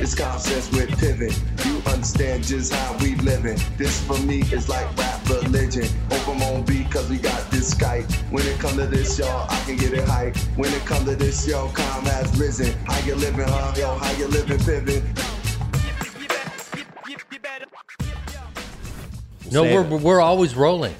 It's common sense with Piven. You understand just how we living. This for me is like rap religion. Open on beat cause we got this Skype. When it come to this, y'all, I can get it hype. When it come to this, yo, calm has risen. How you living, huh? Yo, how you living, Piven? No, we're we're always rolling.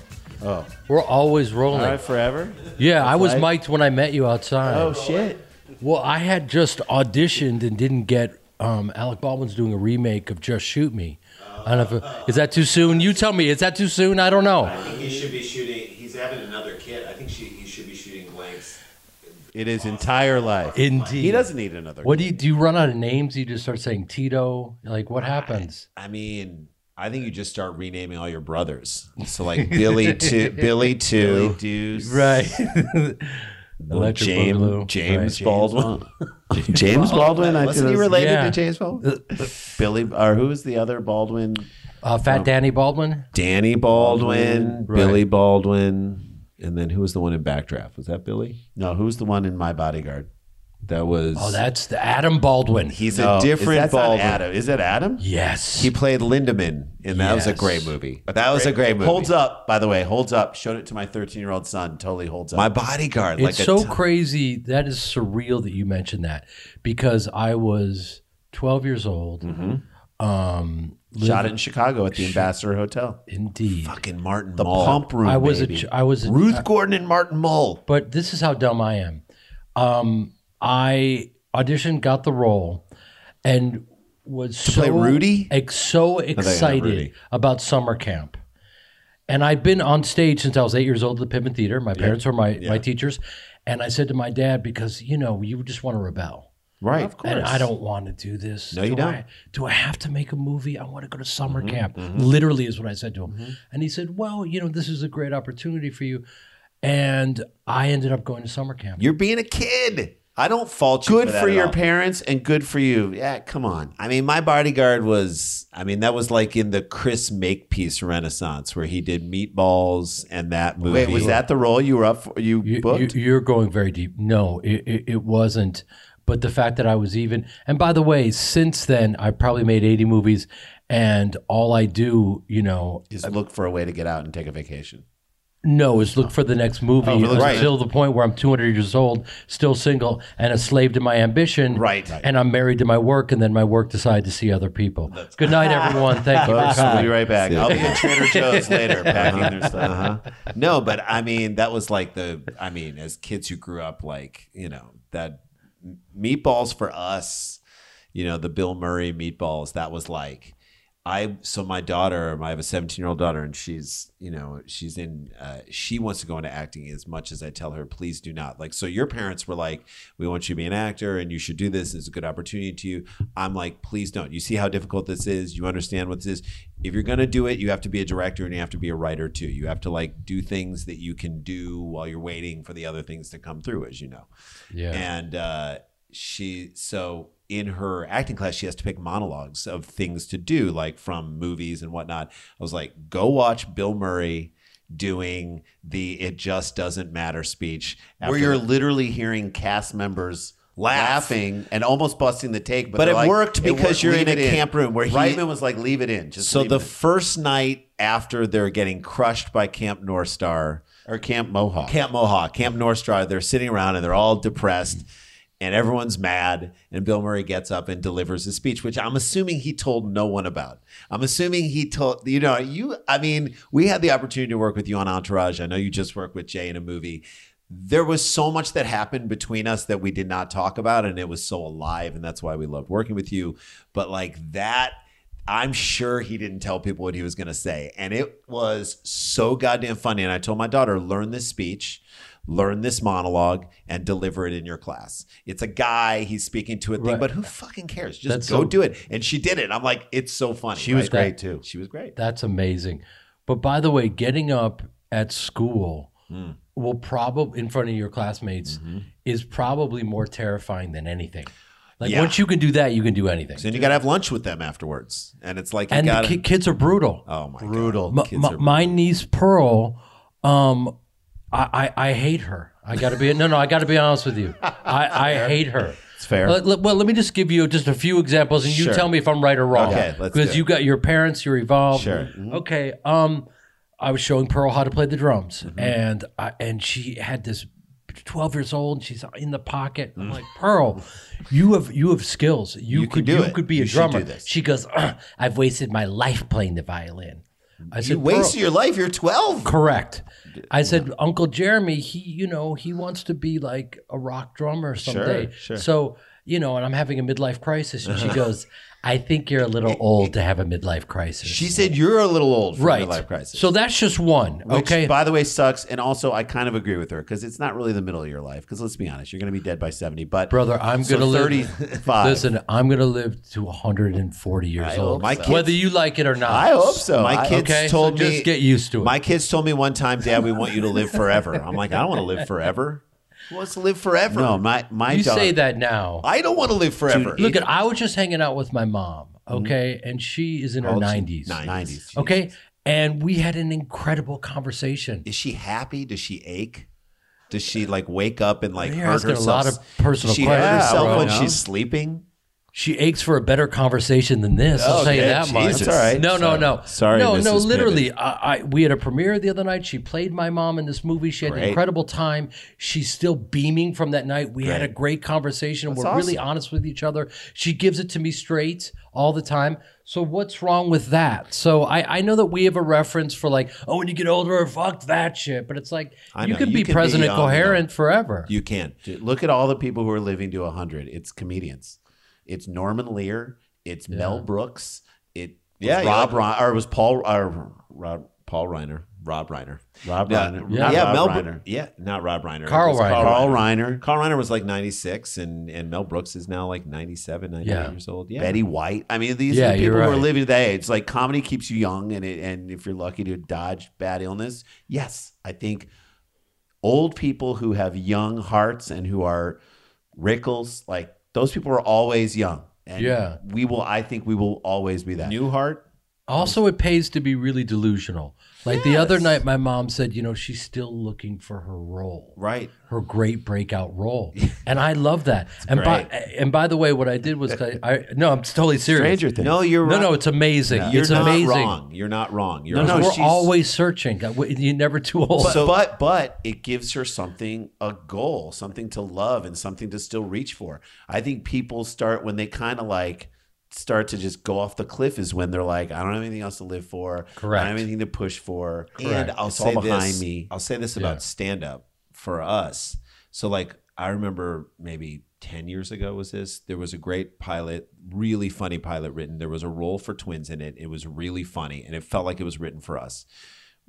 Oh, We're always rolling. all right, forever. yeah, I was like- mic'd when I met you outside. Oh shit. Well, I had just auditioned and didn't get. Um, Alec Baldwin's doing a remake of Just Shoot Me. I don't know if, is that too soon? You tell me. Is that too soon? I don't know. I think he should be shooting. He's having another kid. I think she, he should be shooting blanks. In his entire life. Indeed. He doesn't need another. What do you do? You run out of names? You just start saying Tito. Like what happens? I mean, I think you just start renaming all your brothers. So like Billy two, Billy two, Deuce. Right. Electric James Boogaloo. James Right. Baldwin. James Baldwin. I Wasn't he feel- related Yeah. to James Baldwin? Billy, or who's the other Baldwin? Uh, Fat Danny Baldwin. Danny Baldwin, Right. Billy Baldwin, and then who was the one in Backdraft? Was that Billy? No, who's the one in My Bodyguard? That was. Oh, that's the Adam Baldwin. he's No, a different is, that's not Baldwin. Adam. Is it Adam? yes. He played Linderman, and that was a Yes. great movie. But that was a great movie. Holds up, by the way. Holds up. Showed it to my 13 year old son. Totally holds up. My bodyguard. it's like a so t- crazy. That is surreal that you mentioned that because I was 12 years old. Um, Shot it in Chicago at the Ambassador Hotel. indeed. fucking Martin The Mull. pump room. I was a. baby. ch- I was a, Ruth Gordon and Martin Mull. but this is how dumb I am. Um, I auditioned, got the role, and was so Rudy? ex- so Rudy. excited about summer camp. And I'd been on stage since I was eight years old at the Piven Theater. My parents were my, my teachers. And I said to my dad, because, you know, you just want to rebel. right. Of course. And I don't want to do this. No, you do don't. I, do I have to make a movie? I want to go to summer Mm-hmm, camp. Literally is what I said to him. And he said, well, you know, this is a great opportunity for you. And I ended up going to summer camp. You're being a kid. I don't fault you. Good for, for, that at your all. parents and good for you. Yeah, come on. I mean, my bodyguard was. I mean, that was like in the Chris Makepeace Renaissance, where he did Meatballs and that movie. Wait, was that the role you were up for? You, You, booked? you, are going very deep. No, it, it, it wasn't. But the fact that I was even, and by the way, since then, I probably made 80 movies, and all I do, you know, is uh, look for a way to get out and take a vacation. No, is look for the next movie Oh, look- right. until the point where I'm 200 years old, still single, and a slave to my ambition. Right. Right. And I'm married to my work, and then my work decided to see other people. Good night, everyone. Thank you for Folks, we'll coming. be right back. I'll be at Trader Joe's later packing their stuff. Uh-huh. no, but I mean, that was like the. I mean, as kids who grew up, like you know, that meatballs for us, you know, the Bill Murray meatballs. That was like. I so my daughter, I have a 17 year old daughter, and she's you know she's in uh, she wants to go into acting as much as I tell her, please do not. Like so, your parents were like, we want you to be an actor, and you should do this. It's a good opportunity to you. I'm like, please don't. You see how difficult this is. You understand what this is. If you're gonna do it, you have to be a director and you have to be a writer too. You have to like do things that you can do while you're waiting for the other things to come through, as you know. Yeah. And uh, she, so in her acting class, she has to pick monologues of things to do, like from movies and whatnot. I was like, go watch Bill Murray doing the "It Just Doesn't Matter" speech, Where you're literally hearing cast members laughing and almost busting the take. But, But it like, worked because you're in a it camp room where he- Reitman was like, leave it in. Just So the first night after they're getting crushed by Camp North Star, or Camp Mohawk. Camp Mohawk, Camp North Star, they're sitting around and they're all depressed and everyone's mad. And Bill Murray gets up and delivers a speech, which I'm assuming he told no one about. I'm assuming he told, you know, you, I mean, we had the opportunity to work with you on Entourage. I know you just worked with Jay in a movie. There was so much that happened between us that we did not talk about, and it was so alive, and that's why we loved working with you. But like that, I'm sure he didn't tell people what he was going to say. And it was so goddamn funny. And I told my daughter, learn this speech, learn this monologue, and deliver it in your class. It's a guy, he's speaking to a thing, Right. but who fucking cares? Just That's go so- do it. And she did it. I'm like, it's so funny. She was right? great too. She was great. That's amazing. But by the way, getting up at school Hmm. will probably in front of your classmates is probably more terrifying than anything. Like Yeah. once you can do that, you can do anything. Then you got to have lunch with them afterwards. And it's like, you and got the ki- kids are brutal. Oh my Brutal. God. M- Kids m- are- my niece Pearl, um, I, I I hate her. I got to be no no. I got to be honest with you. I, I hate her. It's fair. Let- let- well, let me just give you just a few examples, and you Sure. tell me if I'm right or wrong. Okay, let's because do it. you got your parents, you're evolved. Sure. Mhm. Okay. Um, I was showing Pearl how to play the drums, Mm-hmm. and I, and she had this. 12 years old and she's in the pocket. I'm like, Pearl, you have you have skills. You, You could do you it. could be You a drummer. do this. She goes, "Ugh, I've wasted my life playing the violin. I You said, wasted "Pearl, your life. You're 12. Correct. I said, Uncle Jeremy, he, you know, he wants to be like a rock drummer someday. sure. So, you know, and I'm having a midlife crisis. And she goes, I think you're a little old to have a midlife crisis. She said you're a little old for right. midlife crisis. So that's just one. Which, okay. by the way, sucks. And also, I kind of agree with her because it's not really the middle of your life. Because let's be honest, you're going to be dead by 70. But Brother, I'm so gonna live. 35. Listen, I'm gonna live to 140 years I old, My so. kids- whether you like it or not. I hope so. My kids okay, so told me. just get used to it. My kids told me one time, Dad, we want you to live forever. I'm like, I don't want to live forever. Who wants to live forever? No, my my you dog- say that now. I don't want to live forever. Look at, I was just hanging out with my mom, mm-hmm. okay, and she is in her How old 90s. 90s. Okay. And we had an incredible conversation. Is she happy? Does she ache? Does she like wake up and like You're hurt asking a lot of personal Does she hurt questions, herself bro. when No. she's sleeping? She aches for a better conversation than this. I'll oh, tell you Okay, that much. Jesus. That's all right. No, no, no. Sorry, No, no. Mrs. Literally, I, I, we had a premiere the other night. She played my mom in this movie. She had an Great. incredible time. She's still beaming from that night. We had a Great. great conversation. That's We're really honest with each other. She gives it to me straight all the time. So what's wrong with that? So I, I know that we have a reference for like, oh, when you get older, fuck that shit. But it's like I you know. can You be can be present and young, coherent forever. You can't Look at all the people who are living to 100. It's comedians. It's Norman Lear. It's Mel Brooks. It was Yeah, you Rob like- Reiner, or it was Paul or Rob, Paul Reiner. Rob Reiner. Rob Yeah, Reiner. yeah, Not Rob Mel. Reiner. Reiner. Yeah, not Rob Reiner. Carl Reiner. Carl Reiner. Carl Reiner was like 96, and and Mel Brooks is now like 97, 98 Yeah. years old. Yeah. Betty White. I mean, these Yeah, are the you're people who are right. living today. It's like comedy keeps you young, and it, and if you're lucky to dodge bad illness, yes, I think old people who have young hearts and who are Rickles, like those people are always young. And Yeah. we will. I think we will always be that. Newhart. Also, it pays to be really delusional. Like the other night, my mom said, you know, she's still looking for her role, Right. her great breakout role, and I love that. and by and by the way, what I did was I, I no, I'm totally serious. Stranger Things. No, you're No, right. no, it's amazing. You're it's not amazing. wrong. You're not wrong. You're No, right. we're she's- always searching. You're never too old. But, but but it gives her something a goal, something to love, and something to still reach for. I think people start when they kind of like start to just go off the cliff is when they're like, I don't have anything else to live for. Correct. I don't have anything to push for. Correct. And I'll It's say all this, behind me. I'll say this about stand up for us. So like I remember maybe 10 years ago was this there was a great pilot really funny pilot written there was a role for twins in it it was really funny and it felt like it was written for us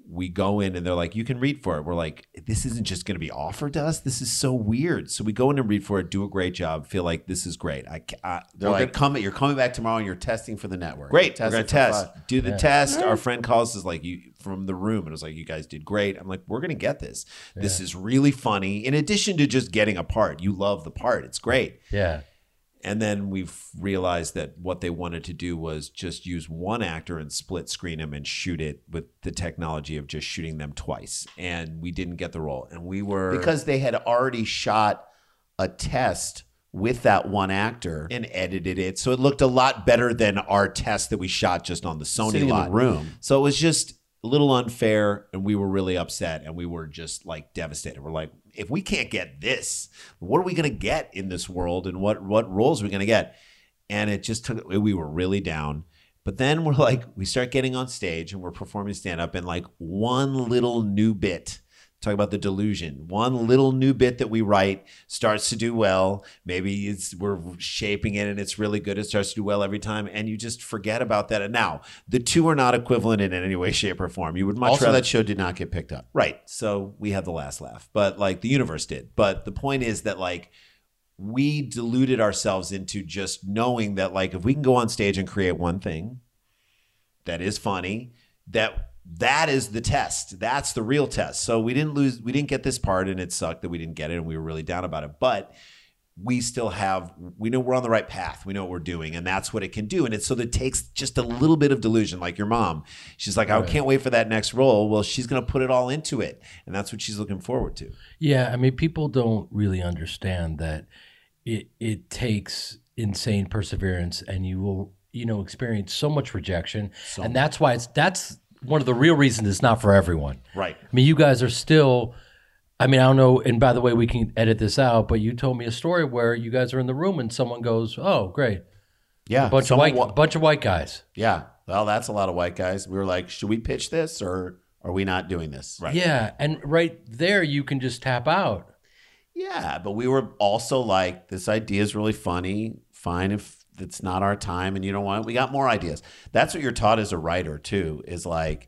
we go in and they're like, you can read for it. We're like, this isn't just going to be offered to us. This is so weird. So we go in and read for it, do a great job, feel like this is great. I, I they're like, come. You're coming back tomorrow, and you're testing for the network. great, Test we're gonna test, five. do the test. Our friend calls us like you from the room and I was like, you guys did great. I'm like, we're gonna get this. This is really funny. In addition to just getting a part, you love the part. It's great. yeah, And then we've realized that what they wanted to do was just use one actor and split screen him and shoot it with the technology of just shooting them twice. And we didn't get the role. And we were because they had already shot a test with that one actor and edited it. So it looked a lot better than our test that we shot just on the Sony in the room. So it was just a little unfair and we were really upset and we were just like devastated. We're like, if we can't get this, what are we going to get in this world and what what roles are we going to get? And it just took we were really down. But then we're like we start getting on stage and we're performing stand up and like one little new bit talk about the delusion. One little new bit that we write starts to do well. Maybe it's we're shaping it and it's really good. It starts to do well every time, and you just forget about that. And now the two are not equivalent in any way, shape, or form. You would much Also, rather that show did not get picked up. Right. So we had the last laugh, but like the universe did. But the point is that like we deluded ourselves into just knowing that like if we can go on stage and create one thing that is funny, that that is the test. That's the real test. So we didn't lose we didn't get this part and it sucked that we didn't get it and we were really down about it. But we still have we know we're on the right path we know what we're doing and that's what it can do and it's so that it takes just a little bit of delusion like your mom she's like i can't wait for that next role well she's going to put it all into it and that's what she's looking forward to yeah. I mean, people don't really understand that it it takes insane perseverance, and you will you know experience so much rejection, and that's why it's that's one of the real reasons it's not for everyone. Right. I mean, you guys are still. I mean, I don't know. And by the way, we can edit this out. But you told me a story where you guys are in the room and someone goes, "Oh, great, Yeah. a bunch of white, wa- bunch of white guys." yeah. Well, that's a lot of white guys. We were like, should we pitch this or are we not doing this? Right. Yeah, and right there, you can just tap out. Yeah, but we were also like, this idea is really funny. Fine if it's not our time and you don't want. We got more ideas. That's what you're taught as a writer too. Is like,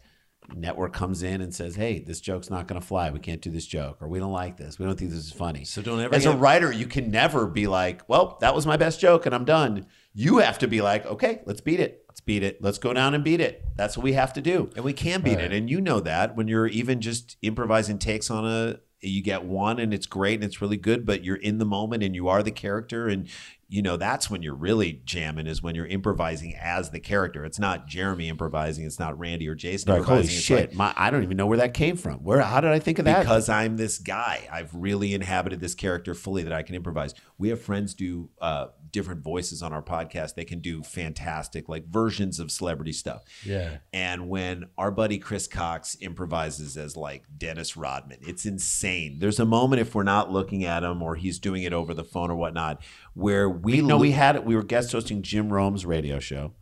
network comes in and says, "Hey, this joke's not going to fly. We can't do this joke, or we don't like this. We don't think this is funny." So don't ever As a writer, you can never be like, "Well, that was my best joke, and I'm done." You have to be like, "Okay, let's beat it. Let's beat it. Let's go down and beat it." That's what we have to do. and we can beat it. And you know that when you're even just improvising takes on a, you get one and it's great and it's really good, but you're in the moment and you are the character. And, you know, that's when you're really jamming is when you're improvising as the character. It's not Jeremy improvising. It's not Randy or Jason Like, improvising. holy It's shit! like, my, I don't even know where that came from. Where? How did I think of that? because I'm this guy. I've really inhabited this character fully that I can improvise. We have friends do uh, different voices on our podcast. They can do fantastic like versions of celebrity stuff. Yeah. And when our buddy Chris Cox improvises as like Dennis Rodman, it's insane. There's a moment if we're not looking at him or he's doing it over the phone or whatnot, where we no, lo- we had it. We were guest hosting Jim Rome's radio show.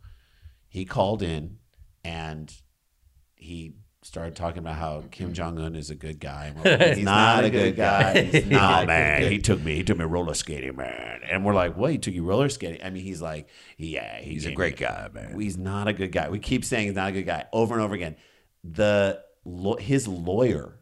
He called in and he started talking about how mm-hmm. Kim Jong Un is a good guy. Like, he's, not, a good guy. He's not, man. He took me. He took me roller skating, man. And we're like, what? He took you roller skating? I mean, he's like, yeah, He's a great guy, man. He's not a good guy. We keep saying he's not a good guy over and over again. The his lawyer,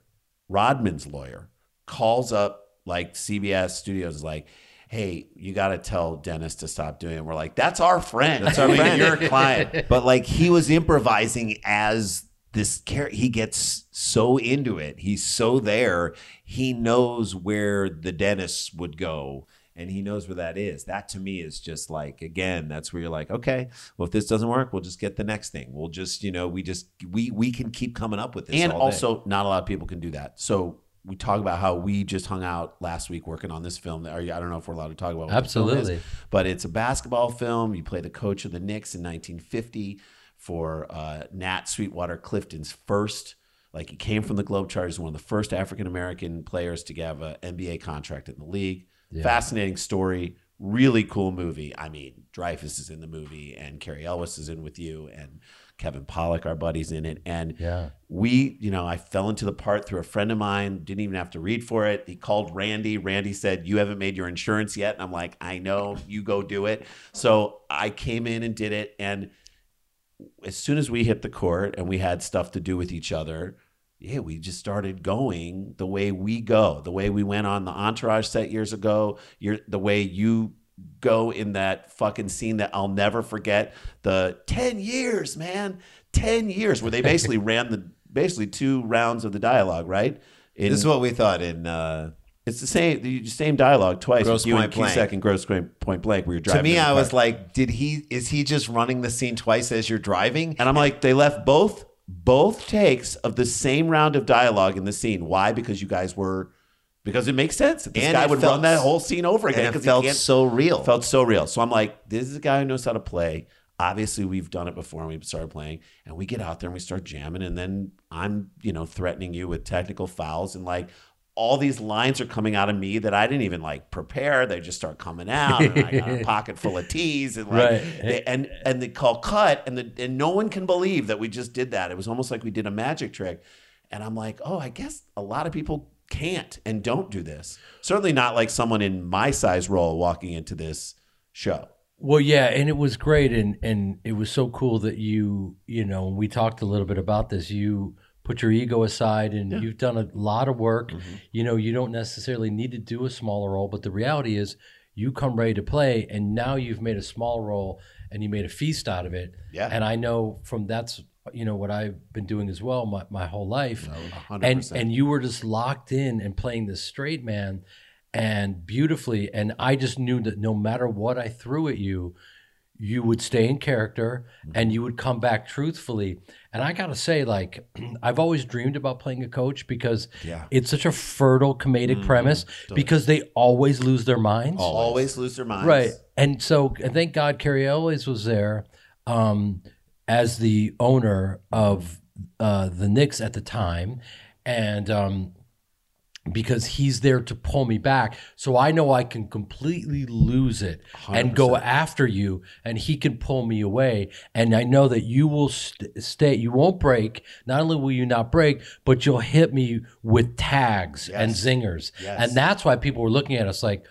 Rodman's lawyer, calls up like CBS Studios, like, "Hey, you got to tell Dennis to stop doing it." We're like, "That's our friend. That's our friend. You're a client." but like he was improvising as this character he gets so into it he's so there he knows where the dentist would go and he knows where that is that to me is just like again that's where you're like okay well if this doesn't work we'll just get the next thing we'll just you know we just we we can keep coming up with this and all day. also, not a lot of people can do that. So we talk about how we just hung out last week working on this film. Are you, I don't know if we're allowed to talk about film is, Absolutely. but it's a basketball film. You play the coach of the Knicks in 1950 for uh, Nat Sweetwater Clifton's first. Like he came from the Globetrotters, one of the first African American players to have an NBA contract in the league. Fascinating story, really cool movie. I mean, Dreyfuss is in the movie, and Cary Elwes is in with you, and Kevin Pollak, our buddy's in it, and Yeah. we, you know, I fell into the part through a friend of mine, didn't even have to read for it. He called Randy. Randy said, You haven't made your insurance yet. And I'm like, I know, you go do it. So I came in and did it. And as soon as we hit the court and we had stuff to do with each other, yeah, we just started going the way we go, the way we went on the Entourage set years ago. You're the way you go in that fucking scene that I'll never forget. The ten years, man, ten years, where they basically ran the basically two rounds of the dialogue, right? In, this is what we thought in uh it's the same the same dialogue twice. Grosse with you and Pointe Blank. And Grosse Pointe Point Blank. Where you're driving. to me in the i car. was like did he is he just running the scene twice as you're driving And I'm like, they left both both takes of the same round of dialogue in the scene. Why? Because you guys were because it makes sense. This And guy would felt run that whole scene over again and it felt so real felt so real. So I'm like, this is a guy who knows how to play. Obviously, we've done it before and we started playing, and we get out there and we start jamming, and then I'm, you know, threatening you with technical fouls, and like all these lines are coming out of me that I didn't even like prepare. They just start coming out, and I got a pocket full of teas, and like, Right. they, and and they call cut, and the and no one can believe that we just did that. It was almost like we did a magic trick, and I'm like, oh, I guess a lot of people can't and don't do this. Certainly not like someone in my size role walking into this show. Well, yeah, and it was great, and and it was so cool that you, you know, we talked a little bit about this. You put your ego aside, and you've done a lot of work. Mm-hmm. You know, you don't necessarily need to do a smaller role, but the reality is, you come ready to play, and now you've made a small role, and you made a feast out of it. Yeah. and I know from that's you know what I've been doing as well my, my whole life. hundred and and you were just locked in and playing this straight man and beautifully and i just knew that no matter what i threw at you you would stay in character and you would come back truthfully. And I gotta say, like, I've always dreamed about playing a coach because Yeah. it's such a fertile comedic premise because they always lose their minds. Always lose their minds. Right. And so and thank God Cary always was there um, as the owner of uh, the Knicks at the time. And um, because he's there to pull me back. So I know I can completely lose it and go after you, and he can pull me away. And I know that you will st- stay, you won't break. Not only will you not break, but you'll hit me with tags and zingers. And that's why people were looking at us like,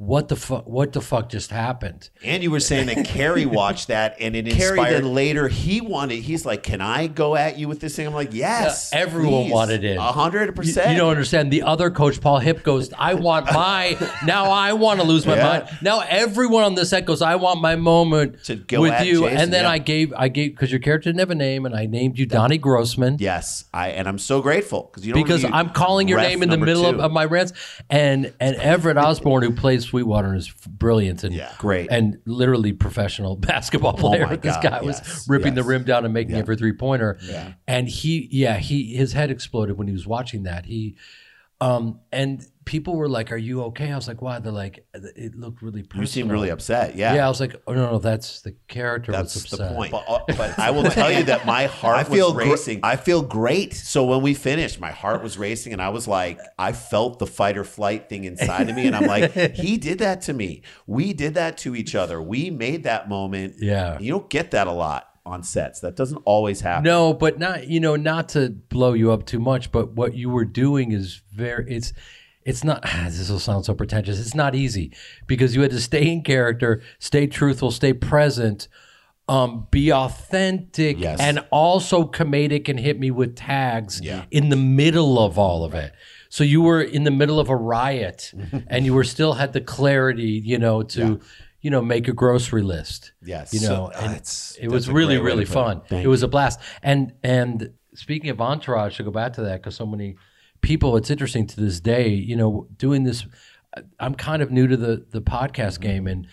what the fuck? What the fuck just happened? And you were saying that Cary watched that and it Cary inspired. then later he wanted. He's like, "Can I go at you with this thing?" I'm like, "Yes." Yeah, everyone please." wanted it. A hundred You, percent. you don't understand. The other coach, Paul Hipp, goes, I want my, now I want to lose my Yeah. mind. Now everyone on the set goes, I want my moment To go with at you. Jason, and then yeah. I gave, I gave, because your character didn't have a name, and I named you Donnie Grossman. Yes, I and I'm so grateful because you don't Because really I'm calling your ref name in the number middle of, two. of my rants, and and Everett Osborne, who plays Sweetwater, is brilliant and Yeah. Great. and literally professional basketball player. my this God, guy was yes, ripping the rim down and making every three pointer. And he, yeah, he his head exploded when he was watching that. He, um, and people were like, "Are you okay?" I was like, "Why?" They're like, "It looked really personal." You seemed really upset. Yeah, Yeah, I was like, "Oh no, no, that's the character." that's was the point. But, uh, but I will tell you that my heart I feel was gr- racing. I feel great. So when we finished, my heart was racing, and I was like, I felt the fight or flight thing inside of me, and I'm like, he did that to me. We did that to each other. We made that moment. Yeah. you don't get that a lot on sets. That doesn't always happen. No, but not you know not to blow you up too much, but what you were doing is very it's it's not this will sound so pretentious. It's not easy because you had to stay in character, stay truthful, stay present, um, be authentic, Yes. and also comedic and hit me with tags in the middle of all of it. So you were in the middle of a riot, and you were still had the clarity, you know, to you know make a grocery list. Yes. you So, know, uh, it's- it was really great way to really put it. fun. It was a blast. And and speaking of entourage, to go back to that because so many people, it's interesting to this day. You know, doing this, I'm kind of new to the the podcast mm-hmm. game, and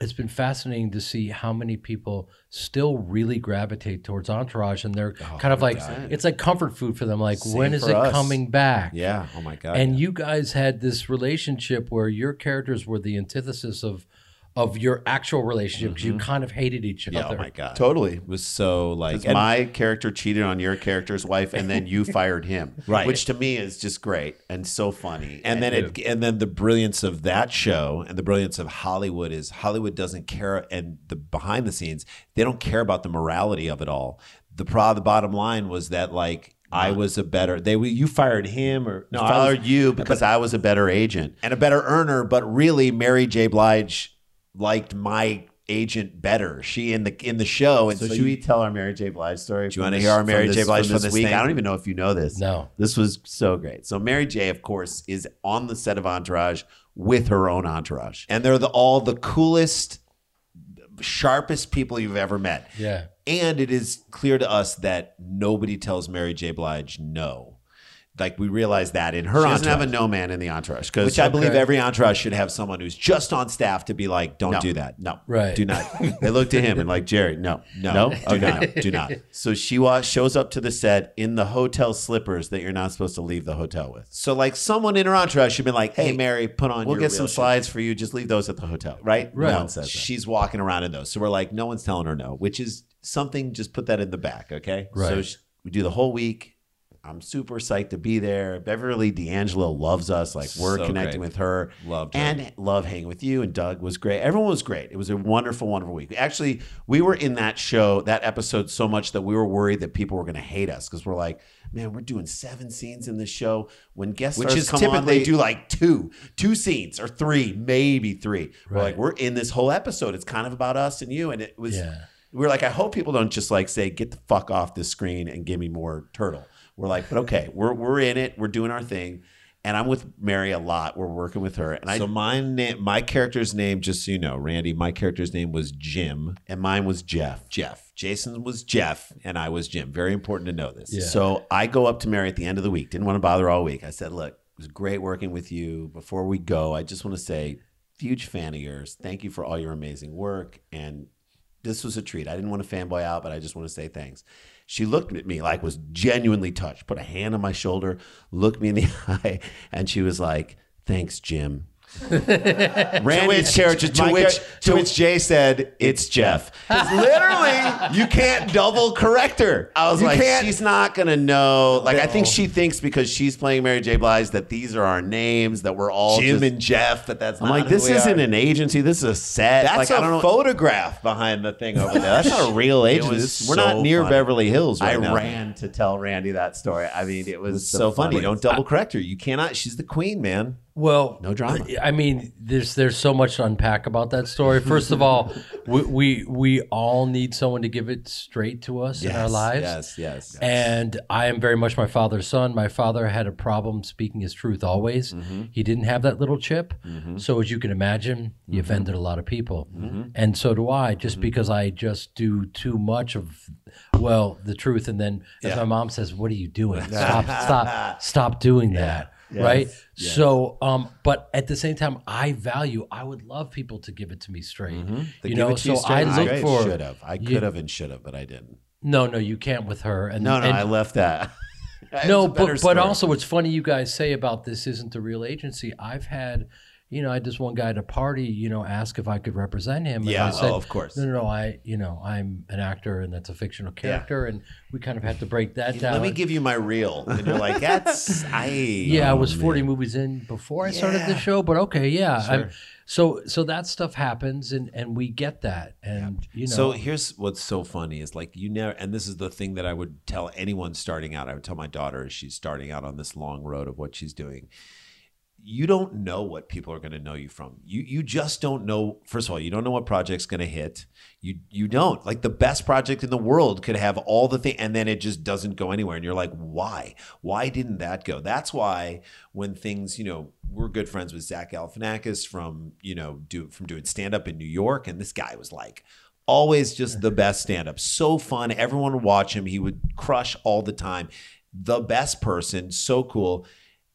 it's been fascinating to see how many people still really gravitate towards entourage, and they're oh, kind of like it's like comfort food for them. Like, when is it us. coming back? Yeah. Oh my god. And you guys had this relationship where your characters were the antithesis of of your actual relationship because you mm-hmm. kind of hated each yeah, oh other. oh my god. totally. It was so like and- my character cheated on your character's wife, and then you fired him, Right. Which to me is just great and so funny. and then it and then the brilliance of that show and the brilliance of Hollywood is Hollywood doesn't care and the behind the scenes they don't care about the morality of it all. The pro the bottom line was that like I was a better they you fired him or no, you I fired fired you because I was a better agent. and a better earner, but really Mary J. Blige liked my agent better. She in the in the show and So, so, should you, we tell our Mary J. Blige story? Do you wanna hear our Mary J. Blige from this week? thing? I don't even know if you know this. No. This was so great. So Mary J. of course, is on the set of Entourage with her own entourage. and they're the, all the coolest, sharpest people you've ever met. Yeah. And it is clear to us that nobody tells Mary J. Blige no. Like we realize that in her She doesn't entourage. have a no man in the entourage because which I believe every entourage should have someone who's just on staff to be like, don't No. do that. No, Right. Do not. They look to him and like Jerry. No, No. no, Okay, do not. do not. So she wa- shows up to the set in the hotel slippers that you're not supposed to leave the hotel with. So like someone in her entourage should be like, hey, Hey, Mary, put on We'll your get real some shoes. slides for you. Just leave those at the hotel, right? Right. No one says that. She's walking around in those. So we're like, no one's telling her no, which is something, just put that in the back, okay? Right. So sh- we do the whole week. I'm super psyched to be there. Beverly D'Angelo loves us. Like we're So connecting great. with her. Loved her. and love hanging with you. And Doug was great. Everyone was great. It was a wonderful, wonderful week. Actually, we were in that show, that episode, so much that we were worried that people were going to hate us because we're like, man, we're doing seven scenes in this show. When guest Which stars is come on, they do like two, two scenes or three, maybe three. We're like, we're in this whole episode. It's kind of about us and you. And it was. Yeah. We are like, I hope people don't just like say, get the fuck off this screen and give me more turtle. We're like, but okay, we're we're in it, we're doing our thing. And I'm with Mary a lot. We're working with her. And I So my name, my character's name, just so you know, Randy, my character's name was Jim. and mine was Jeff. Jeff. Jason was Jeff, and I was Jim. Very important to know this. Yeah. So I go up to Mary at the end of the week. Didn't want to bother all week. I said, look, it was great working with you. Before we go, I just want to say, huge fan of yours. Thank you for all your amazing work. And this was a treat. I didn't want to fanboy out, but I just want to say thanks. She looked at me like was genuinely touched, put a hand on my shoulder, looked me in the eye, and she was like, "Thanks, Jim." Randy's character, to my which to which Jay said, "It's Jeff." literally, you can't double correct her. I was You like, can't- she's not gonna know. Like, I think she thinks because she's playing Mary J. Blige that these are our names, that we're all Jim just- and Jeff, but that's I'm like, this isn't are. an agency. This is a set. That's like, a I don't know. photograph behind the thing over there. That's not a real agency. was We're not near funny. Beverly Hills right I now. ran to tell Randy that story. I mean, it was, It was the so funny. funniest. Don't double correct her. You cannot. She's the queen, man. Well, No drama. I mean, there's there's so much to unpack about that story. First of all, we we, we all need someone to give it straight to us in our lives. Yes, yes. And I am very much my father's son. My father had a problem speaking his truth always. Mm-hmm. He didn't have that little chip. So, as you can imagine, he Mm-hmm. offended a lot of people. And so do I, just because I just do too much of, well, the truth. And then, as my mom says, What are you doing? Stop, stop, stop doing that. Right. So, um, but at the same time, I value, I would love people to give it to me straight. To You know, so you I look great. for, should have. I could have and should have, but I didn't. no, no, you can't with her. And No, no, and- I left that. No, was a better but, but also what's funny you guys say about this isn't a real agency. I've had, you know, I had this one guy at a party, you know, ask if I could represent him. and Yeah, I said, oh, of course. No, no, no. I, you know, I'm an actor and that's a fictional character, yeah. and we kind of had to break that down. Let me give you my reel, and you're like, "That's I." yeah, I was 40 movies in before I started the show, but okay, yeah. I'm, so so that stuff happens, and and we get that, and you know, So here's what's so funny is like you never, and this is the thing that I would tell anyone starting out. I would tell my daughter as she's starting out on this long road of what she's doing. You don't know what people are going to know you from. You you just don't know. First of all, you don't know what project's going to hit. You you don't like the best project in the world could have all the thing, and then it just doesn't go anywhere. And you're like, why? Why didn't that go? That's why when things, you know, we're good friends with Zach Galifianakis from you know do from doing stand up in New York, and this guy was like always just the best stand up. So fun. Everyone would watch him. He would crush all the time. The best person. So cool.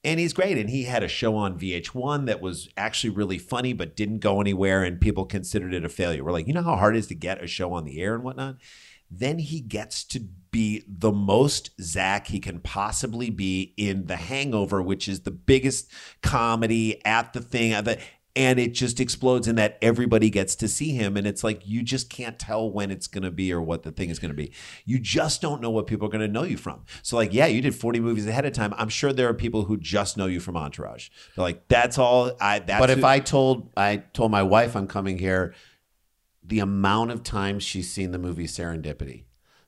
And he's great. And he had a show on VH1 that was actually really funny, but didn't go anywhere. And people considered it a failure. We're like, you know how hard it is to get a show on the air and whatnot? Then he gets to be the most Zach he can possibly be in The Hangover, which is the biggest comedy at the thing. And it just explodes in that everybody gets to see him. And it's like you just can't tell when it's going to be or what the thing is going to be. You just don't know what people are going to know you from. So like yeah you did 40 movies ahead of time. I'm sure there are people who just know you from entourage. They're like that's all i that's But if who- I told I told my wife I'm coming here, the amount of times she's seen the movie Serendipity,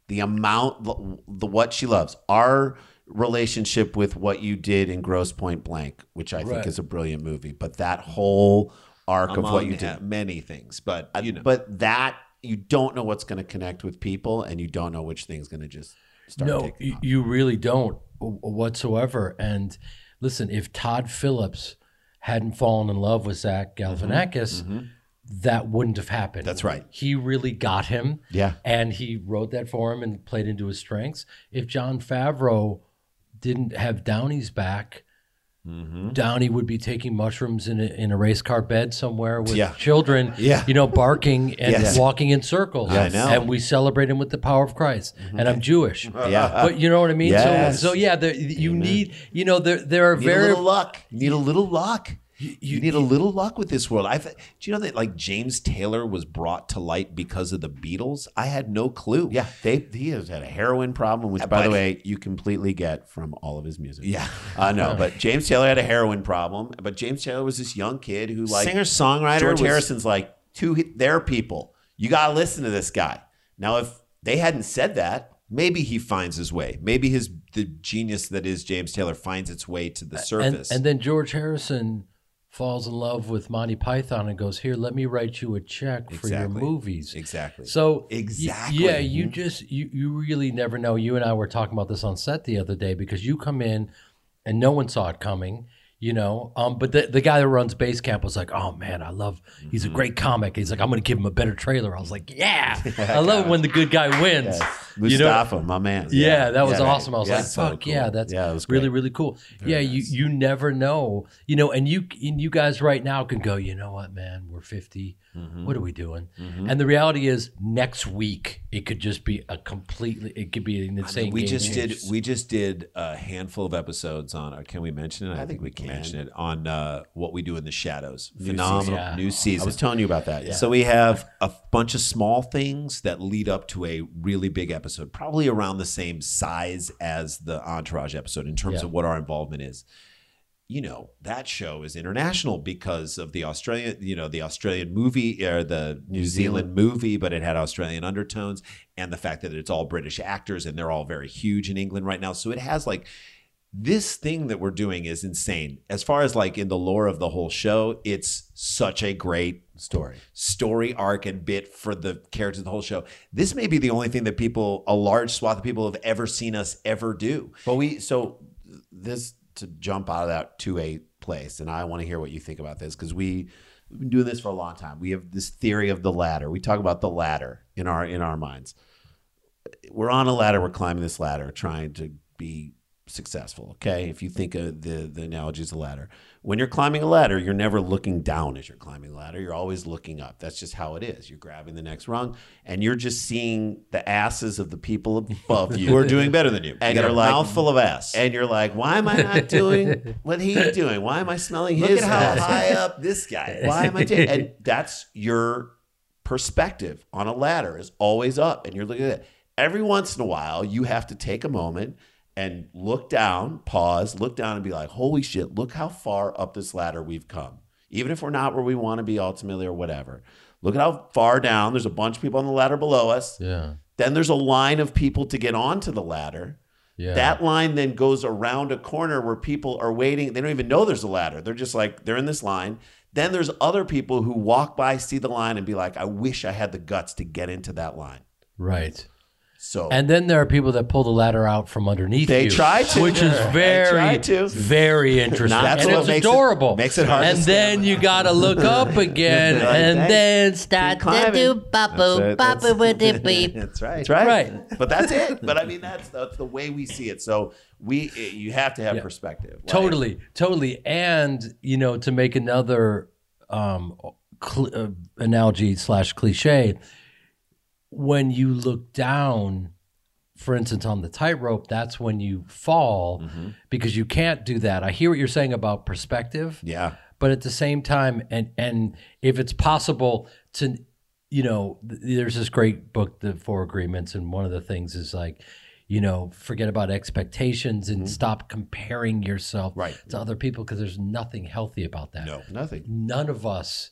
the amount the, the what she loves, our relationship with what you did in Grosse Pointe Blank, which I think is a brilliant movie, but that whole arc of what among you did, many things but uh, you know but that you don't know what's going to connect with people, and you don't know which thing's going to just start no, taking you, you really don't whatsoever. And listen, if Todd Phillips hadn't fallen in love with Zach mm-hmm. Galifianakis, mm-hmm. that wouldn't have happened. That's right. He really got him. Yeah. And he wrote that for him and played into his strengths. If Jon Favreau didn't have Downey's back, Mm-hmm. Downey would be taking mushrooms in a, in a race car bed somewhere with Yeah. children, Yeah. you know, barking and Yes. walking in circles. Know. And we celebrate him with the power of Christ. And I'm Jewish. yeah But you know what I mean? Yes. So, so yeah, there, you need, you know, there there are need a very little luck. You need a little luck. You, need a little luck with this world. I've, do you know that like James Taylor was brought to light because of the Beatles? I had no clue. Yeah, they he has had a heroin problem, which, by the way, you completely get from all of his music. Yeah. I know. But James Taylor had a heroin problem. But James Taylor was this young kid who, like, Singer songwriter George was- Harrison's like, to their people, you got to listen to this guy. Now, if they hadn't said that, Maybe he finds his way. Maybe his the genius that is James Taylor finds its way to the and, surface. and then George Harrison falls in love with Monty Python and goes, "Here, let me write you a check for your movies." exactly. So Exactly. yeah, you just you you really never know. You and I were talking about this on set the other day because you come in and no one saw it coming. you know. Um, but the the guy that runs base camp was like, "Oh man, I love. He's Mm-hmm. a great comic." He's like, "I'm going to give him a better trailer." I was like, "Yeah, I love when the good guy wins." You know? Mustafa, my man. Yeah, that was Yeah, awesome. I was yeah, like, so "Fuck cool. yeah, that's yeah, it was really great. really cool." yeah, you you never know, you know, and you and you guys right now can go, you know what, man, we're 50. Mm-hmm. What are we doing? And the reality is, next week it could just be a completely, it could be an insane. we game just changer. did we just did a handful of episodes on uh, can we mention it i, think we can mention it on uh, what we do in the shadows phenomenal season. new season. I was telling you about that. Yeah. so we have a bunch of small things that lead up to a really big episode probably around the same size as the entourage episode in terms Yeah. of what our involvement is you know that show is international because of the Australian, you know, the Australian movie or the New mm-hmm. Zealand movie, but it had Australian undertones, and the fact that it's all British actors and they're all very huge in England right now. So it has like this thing that we're doing is insane. As far as like in the lore of the whole show, it's such a great story. story arc and bit for the characters of the whole show. This may be the only thing that people, a large swath of people, have ever seen us ever do. But we so this to jump out of that to a place, and I want to hear what you think about this because we we've been doing this for a long time. We have this theory of the ladder. We talk about the ladder in our in our minds. We're on a ladder. We're climbing this ladder, trying to be successful. Okay, if you think of the the analogy is a ladder. When you're climbing a ladder, you're never looking down as you're climbing the ladder. You're always looking up. That's just how it is. You're grabbing the next rung, and you're just seeing the asses of the people above you Who are doing better than you? And you got a like- mouthful of ass. and you're like, why am I not doing what he's doing? Why am I smelling Look his at how high up this guy is. Why am I doing? And that's your perspective on a ladder is always up, and you're looking at it. Every once in a while, you have to take a moment and look down, pause, look down, and be like, holy shit, look how far up this ladder we've come. Even if we're not where we want to be ultimately or whatever. Look at how far down. There's a bunch of people on the ladder below us. Yeah. Then there's a line of people to get onto the ladder. Yeah. That line then goes around a corner where people are waiting. They don't even know there's a ladder. They're just like, they're in this line. Then there's other people who walk by, see the line, and be like, I wish I had the guts to get into that line. Right. So And then there are people that pull the ladder out from underneath They you, try to. which is They very, to. very interesting. That's and what it's makes it- adorable. makes it hard to And stand then you got to look up again, Like, and then start to climbing. do That's bubble, it. bubble That's- with the beep. That's right. That's right. Right. But that's it. But I mean, that's that's the way we see it. So we, you have to have Yeah. perspective. Like, Totally, totally. And you know, to make another um, cl- uh, analogy slash cliche, when you look down, for instance, on the tightrope, that's when you fall Mm-hmm. because you can't do that. I hear what you're saying about perspective. Yeah. but at the same time and and if it's possible to you know th- there's this great book the four agreements and one of the things is like you know forget about expectations and stop comparing yourself Mm-hmm. Right. to other people because there's nothing healthy about that No. Nothing. none of us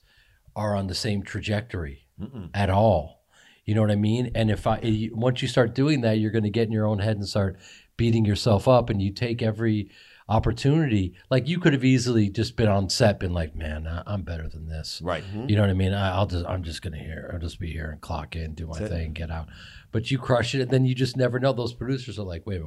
are on the same trajectory at all you know what i mean and if I once you start doing that you're going to get in your own head and start beating yourself up and you take every opportunity like you could have easily just been on set been like man I- i'm better than this Right. you know what i mean I, i'll just i'm just gonna here i'll just be here and clock in do my thing get out but you crush it and then you just never know those producers are like wait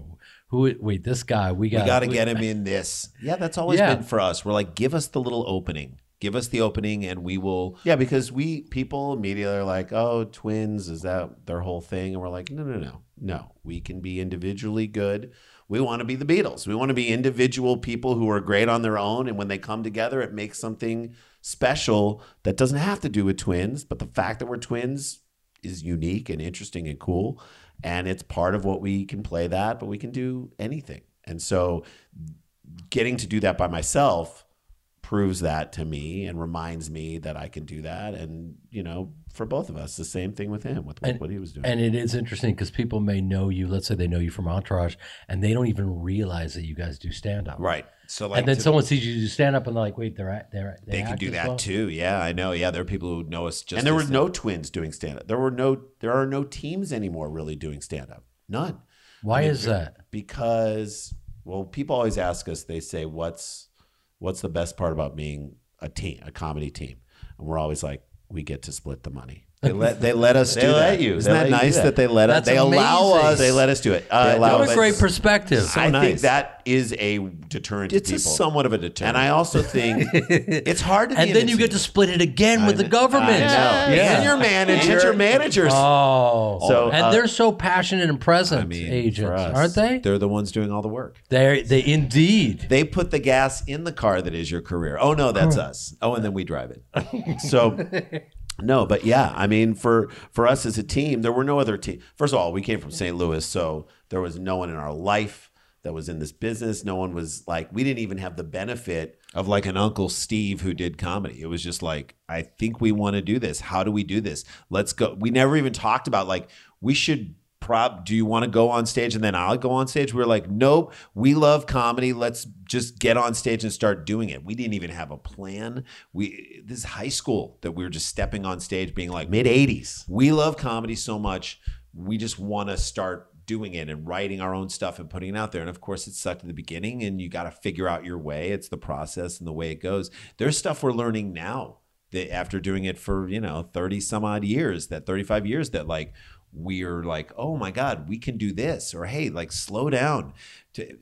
who wait this guy we got We got to get him in this. Yeah, that's always Yeah. been for us. We're like, give us the little opening. Give us the opening, and we will. Yeah, because we people immediately are like, "Oh, twins, is that their whole thing?" And we're like, "No, no, no, no. We can be individually good. We want to be the Beatles. We want to be individual people who are great on their own, and when they come together, it makes something special that doesn't have to do with twins. But the fact that we're twins is unique and interesting and cool, and it's part of what we can play that. But we can do anything, and so getting to do that by myself proves that to me and reminds me that I can do that. And, you know, for both of us, the same thing with him, with And- what he was doing. And it is interesting because people may know you. Let's say they know you from Entourage, and they don't even realize that you guys do stand up. Right. So like, and then to- someone sees you do stand up, and they're like, "Wait, they're at, they're at, they can do that well?" too. Yeah, I know. Yeah, there are people who know us just. and there were no twins doing stand up. There were no, there are no teams anymore really doing stand up. None. Why is that? Because, well, people always ask us, they say, what's, what's the best part about being a team, a comedy team? And we're always like, we get to split the money. They let they let us They do let that. you. Isn't They that let you do nice that. that. they let us? That's They allow amazing. us. They let us do it. Uh, They allow no, What a but- great perspective. I nice. think that is a deterrent It's to a people. somewhat of a deterrent. and I also think it's hard to be and an then you get to split it again with the government. I know. Yeah. And your manager. and your managers. Oh, So, and uh, they're so passionate and present I mean, agents, us, aren't they? They're the ones doing all the work. They're, they indeed. They put the gas in the car that is your career. Oh no, that's us. Oh, and then we drive it. So no, but yeah, I mean, for for us as a team, there were no other team. First of all, we came from St. Louis, so there was no one in our life that was in this business. No one was like, we didn't even have the benefit of like an Uncle Steve who did comedy. It was just like, I think we want to do this. How do we do this? Let's go. We never even talked about like we should prop do you want to go on stage and then i'll go on stage? We are like nope we love comedy let's just get on stage and start doing it. We didn't even have a plan. We this is high school that we were just stepping on stage being like mid 80s. we love comedy so much we just want to start doing it and writing our own stuff and putting it out there. And of course it sucked at the beginning and you got to figure out your way. It's the process and the way it goes. There's stuff we're learning now that after doing it for you know 30 some odd years that 35 years that like we're like oh my god we can do this or hey like slow down to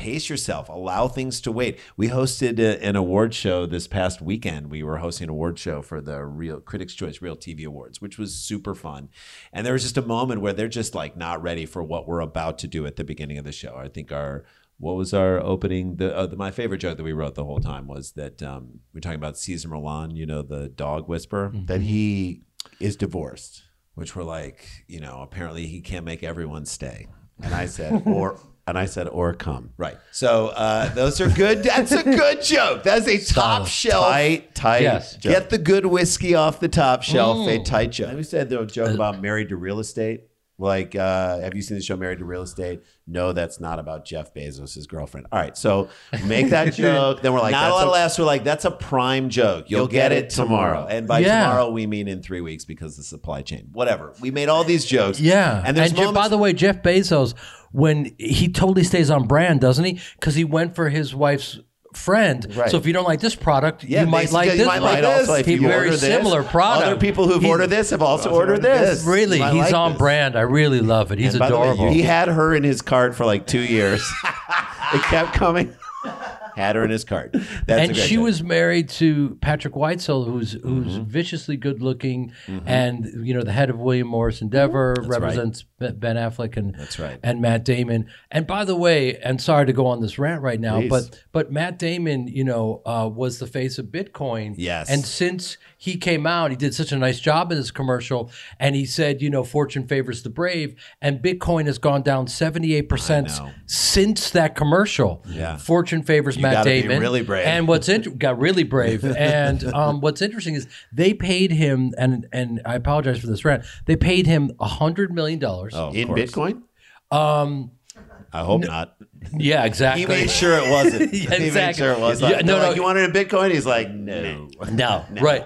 pace yourself allow things to wait. We hosted a, an award show this past weekend. We were hosting an award show for the real critics choice real tv awards which was super fun. And there was just a moment where they're just like not ready for what we're about to do at the beginning of the show. I think our what was our opening? The, uh, the my favorite joke that we wrote the whole time was that um, we're talking about Cesar Millan you know the dog whisperer? That he is divorced. Which were like, you know, apparently he can't make everyone stay. And I said, or And I said, or come. right. So uh, those are good. That's a good joke. That's a top shelf. Tight, tight. Yes. joke. Get the good whiskey off the top shelf. A tight And joke. we said the joke about married to real estate. Like, uh, have you seen the show Married to Real Estate? No, that's not about Jeff Bezos' his girlfriend. All right, so make that joke. Then we're like, Not a lot of laughs. We're like, that's a prime joke. You'll, get, it tomorrow. And by Yeah. tomorrow, we mean in three weeks because the supply chain. Whatever. We made all these jokes. Yeah, And and, there's by the way, Jeff Bezos, when he totally stays on brand, doesn't he? Because he went for his wife's friend. Right. So if you don't like this product, Yeah, you might basically, like you this. might like this. also, if He you very order this, similar product. Other people who've He's- ordered this have also ordered ordered this. this. Really, he's like on this. brand. I really love it. He's And by way, adorable. he had her in his cart for like two years. it kept coming. Had her in his cart. That's a and she was married to Patrick Whitesell, who's who's Mm-hmm. viciously good looking, and you know the head of William Morris Endeavor represents Ben Ben Affleck and That's right. and Matt Damon. And by the way, and sorry to go on this rant right now, Please. but but Matt Damon, you know, uh, was the face of Bitcoin. Yes. and since he came out, he did such a nice job in this commercial, and he said, you know, fortune favors the brave, and Bitcoin has gone down seventy eight percent since that commercial. Yeah. fortune favors Matt gotta be Damon. really brave. And what's int- got really brave. And um, what's interesting is they paid him, and and I apologize for this rant. They paid him a hundred million dollars. Oh, in course. Bitcoin. Um, I hope not. yeah, exactly. He made sure it wasn't. Yeah, He made sure it wasn't. Yeah, no, no. like, you wanted a Bitcoin? He's like, no. No, right.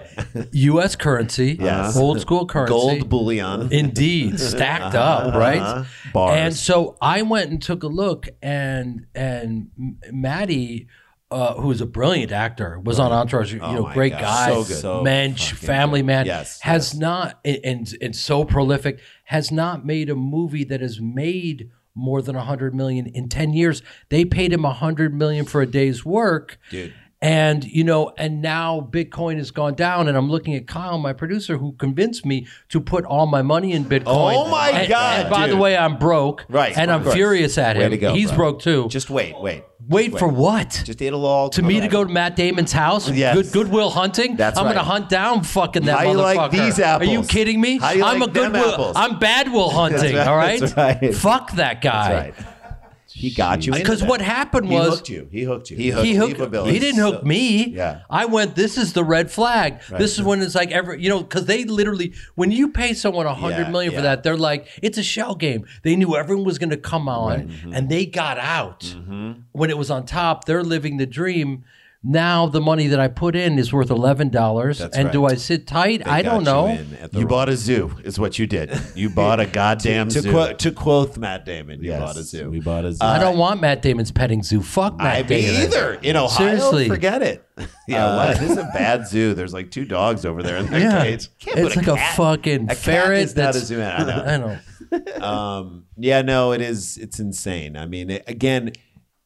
U.S. currency, Yes. old school currency, Gold bullion. Indeed, stacked up, right? Uh-huh. Bars. And so I went and took a look, and and M- Maddie, uh, who is a brilliant actor, was on Entourage. You know, Oh my great gosh, guy, so good. So mensch, fucking family good. man. Yes, has not and, and and so prolific has not made a movie that has made more than a hundred million in ten years. They paid him a hundred million for a day's work, Dude. And you know, and now Bitcoin has gone down, and I'm looking at Kyle, my producer, who convinced me to put all my money in Bitcoin. Oh my And- God, And by the way, I'm broke, Right, And I'm course. furious at Way him. to go, He's bro. broke too. Just wait, wait. wait for what? Just it'll all to me to go to Matt Damon's house, Yes. good Goodwill Hunting. That's I'm right. gonna hunt down fucking that How you motherfucker. like these apples? Are you kidding me? How you I'm like a Goodwill. apples? I'm bad will hunting. right, All right? that's right. Fuck that guy. That's right. He got you Because what happened was He was hooked you. He hooked you. He hooked- he hooked. Believability. He didn't hook me. Yeah. I went. This is the red flag. This is when it's like every You know, because they literally, when you pay someone a hundred Yeah, million yeah. for that, they're like, it's a shell game. They knew everyone was going to come on, Mm-hmm. and they got out when it was on top. They're living the dream. Now the money that I put in is worth eleven dollars. That's And do. I sit tight? I Got don't you know. in at You bought a zoo, is what you did. You bought a goddamn to, zoo. quote, to quote Matt Damon. You Yes, bought a zoo. We bought a zoo. I don't want Matt Damon's petting zoo. Fuck Matt I Damon. me either. In Ohio, Seriously. forget it. yeah, Uh, what? This is a bad zoo. There's like two dogs over there in that Yeah, cage. Can't it's put like a cat- a fucking a cat ferret. is not a that's- zoo animal. I know. I know. um, yeah, no, it is. It's insane. I mean, it- again,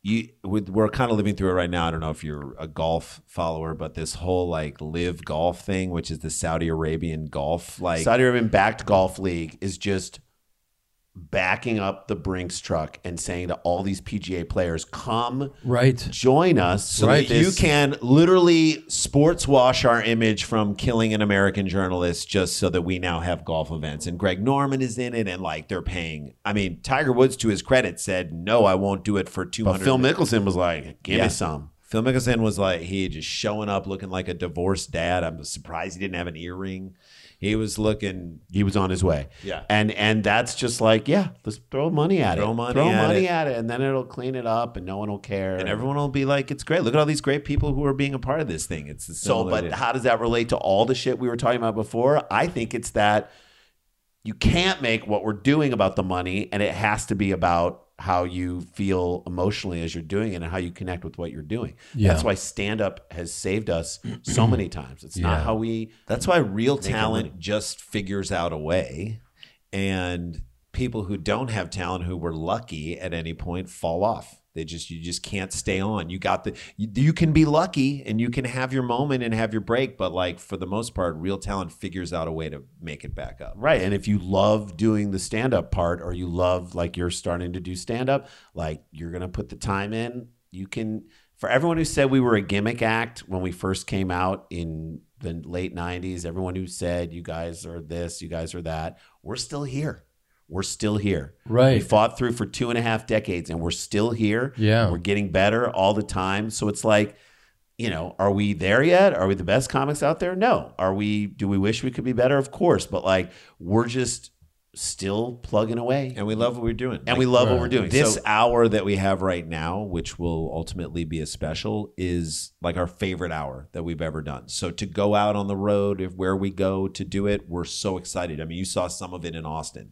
you we're kind of living through it right now. I don't know if you're a golf follower, but this whole like live golf thing, which is the Saudi Arabian golf, like Saudi Arabian backed golf league is just backing up the Brinks truck and saying to all these PGA players, "Come Right. join us so Right. that you can literally sports wash our image from killing an American journalist just so that we now have golf events. And Greg Norman is in it, and like they're paying. I mean, Tiger Woods, to his credit, said, "No, I won't do it for two but. Phil Mickelson was like, "Give Yeah. me some." Phil Mickelson was like he just showing up looking like a divorced dad. I'm surprised he didn't have an earring. He was looking He was on his way. Yeah. and and that's just like, yeah, let's throw money at Throw it. money throw at money it. at it, and then it'll clean it up, and no one will care. and everyone will be like, "It's great. Look at all these great people who are being a part of this thing." It's So, but to- how does that relate to all the shit we were talking about before? I think it's that you can't make what we're doing about the money, and it has to be about how you feel emotionally as you're doing it and how you connect with what you're doing. Yeah. That's why stand up has saved us so many times. It's not how we That's why real talent just figures out a way, and people who don't have talent, who were lucky at any point, fall off. They just you just can't stay on. You got the you, you can be lucky and you can have your moment and have your break, but like for the most part, real talent figures out a way to make it back up. Right. And if you love doing the stand up part or you love like you're starting to do stand up, like you're going to put the time in, you can. For everyone who said we were a gimmick act when we first came out in the late 90s, everyone who said you guys are this, you guys are that, we're still here. We're still here. Right. We fought through for two and a half decades and we're still here. Yeah. We're getting better all the time. So it's like, you know, are we there yet? Are we the best comics out there? No. Are we, do we wish we could be better? Of course. But like, we're just still plugging away. And we love what we're doing. And we love what uh, we're doing. This So- hour that we have right now, which will ultimately be a special, is like our favorite hour that we've ever done. So to go out on the road, if where we go to do it, we're so excited. I mean, you saw some of it in Austin.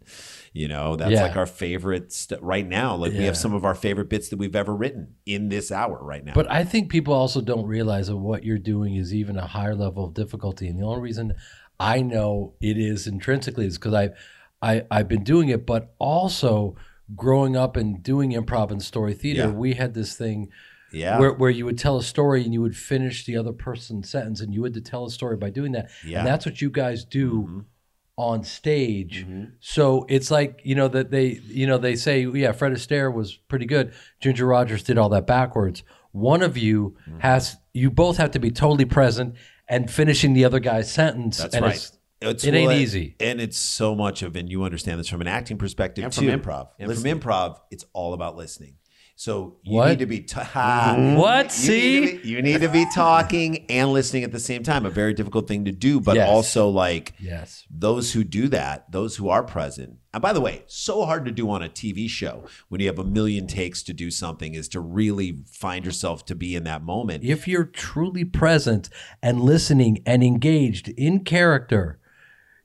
You know, that's Yeah. like our favorite st- right now. Like we have some of our favorite bits that we've ever written in this hour right now. But I think people also don't realize that what you're doing is even a higher level of difficulty. And the only reason I know it is intrinsically is because I, I, I've been doing it, but also growing up and doing improv and story theater, Yeah. we had this thing yeah. where, where you would tell a story and you would finish the other person's sentence and you had to tell a story by doing that. Yeah. And that's what you guys do Mhm. on stage. Mm-hmm. So it's like, you know, that they, you know, they say, yeah, Fred Astaire was pretty good. Ginger Rogers did all that backwards. One of you Mm-hmm. has, you both have to be totally present and finishing the other guy's sentence. That's and right. It's, It's It ain't well, easy. and it's so much of, and you understand this from an acting perspective And from too. improv. and Listening. from improv, it's all about listening. So you What? need to be t- ha, mm-hmm. What? You See? need, be, you need to be talking and listening at the same time. A very difficult thing to do, but Yes. also like yes. those who do that, those who are present. And by the way, so hard to do on a TV show when you have a million takes to do something is to really find yourself to be in that moment. If you're truly present and listening and engaged in character,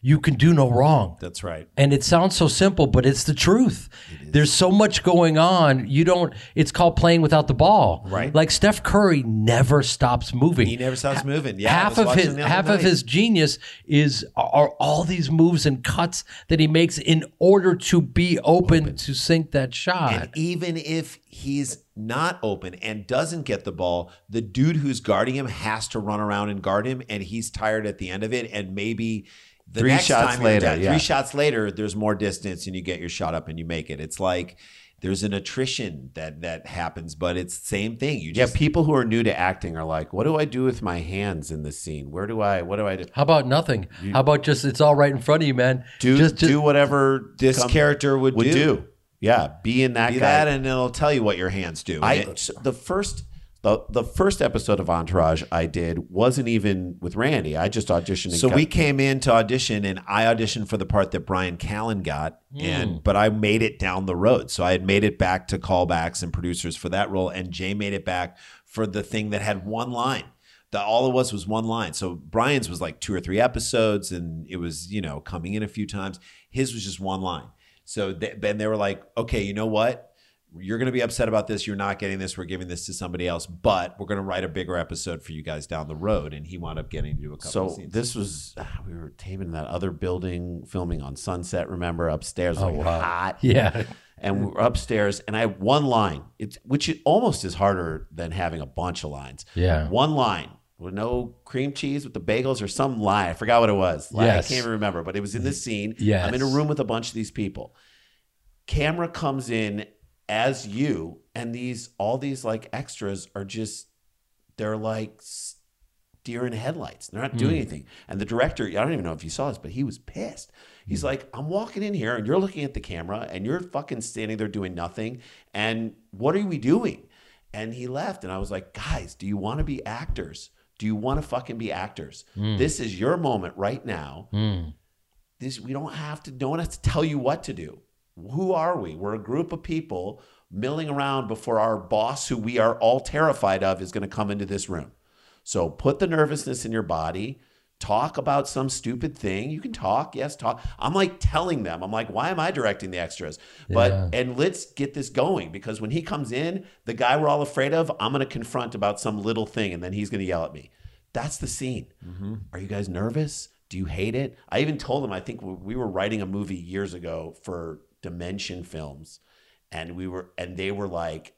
you can do no wrong. That's right. And it sounds so simple, but it's the truth. There's so much going on. You don't, it's called playing without the ball. Right. Like Steph Curry never stops moving. He never stops moving. Yeah, half of his half of his genius is are all these moves and cuts that he makes in order to be open, to sink that shot. And even if he's not open and doesn't get the ball, the dude who's guarding him has to run around and guard him, and he's tired at the end of it. And maybe the Three next shots time later, down- yeah. three shots later, there's more distance, and you get your shot up and you make it. It's like there's an attrition that that happens, but it's the same thing. You Yeah, people who are new to acting are like, "What do I do with my hands in this scene? Where do I? What do I do? How about nothing? How about just it's all right in front of you, man? Do just, just do whatever this come- character would, would do. do. Yeah, be in that Be guy. that, and it'll tell you what your hands do. I it- the first the the first episode of Entourage I did wasn't even with Randy. I just auditioned. And So got- we came in to audition, and I auditioned for the part that Bryan Callen got, and hmm. but I made it down the road. So I had made it back to callbacks and producers for that role, and Jay made it back for the thing that had one line. The, all it was was one line. So Bryan's was like two or three episodes, and it was you know coming in a few times. His was just one line. So they, then they were like, okay, you know what? You're going to be upset about this. You're not getting this. We're giving this to somebody else, but we're going to write a bigger episode for you guys down the road. And he wound up getting to do a couple So of scenes. this was ah, we were taping in that other building, filming on Sunset. Remember upstairs, like wow. hot. Yeah. and we're upstairs, and I have one line. It's which it almost is harder than having a bunch of lines. Yeah. one line with no cream cheese with the bagels or some line. I forgot what it was. Like, Yes. I can't even remember, but it was in this scene. Yes. I'm in a room with a bunch of these people. Camera comes in as you, and these all these like extras are just they're like deer in headlights. They're not doing hmm. anything. And the director, I don't even know if you saw this, but he was pissed. He's hmm. like, I'm walking in here and you're looking at the camera and you're fucking standing there doing nothing. And what are we doing? And he left. And I was like, guys, do you want to be actors? Do you want to fucking be actors? Hmm. This is your moment right now. This we don't have to no one has to tell you what to do. Who are we? We're a group of people milling around before our boss, who we are all terrified of, is going to come into this room. So put the nervousness in your body. Talk about some stupid thing. You can talk, yes, talk. I'm like telling them, I'm like, why am I directing the extras? But Yeah. and let's get this going because when he comes in, the guy we're all afraid of, I'm gonna confront about some little thing, and then he's gonna yell at me. That's the scene. Mm-hmm. Are you guys nervous? Do you hate it? I even told him I think we were writing a movie years ago for Dimension Films, and we were and they were like,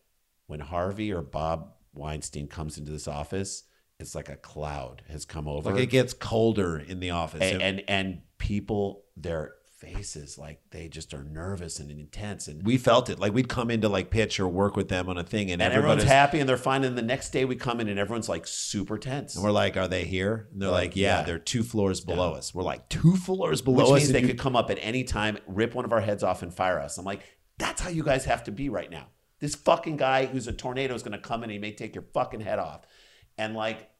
when Harvey or Bob Weinstein comes into this office, it's like a cloud has come over, like it gets colder in the office. and, and and people their faces like they just are nervous and intense and we felt it. Like we'd come in to like pitch or work with them on a thing, and, and everyone's everybody's happy and they're fine. And the next day we come in and everyone's like super tense. And we're like, "Are they here?" And they're Like, like, "Yeah, yeah. they're two floors below us." We're like, two floors below which us." means they you- could come up at any time, rip one of our heads off, and fire us. I'm like, that's how you guys have to be right now. This fucking guy who's a tornado is going to come in and he may take your fucking head off. And like,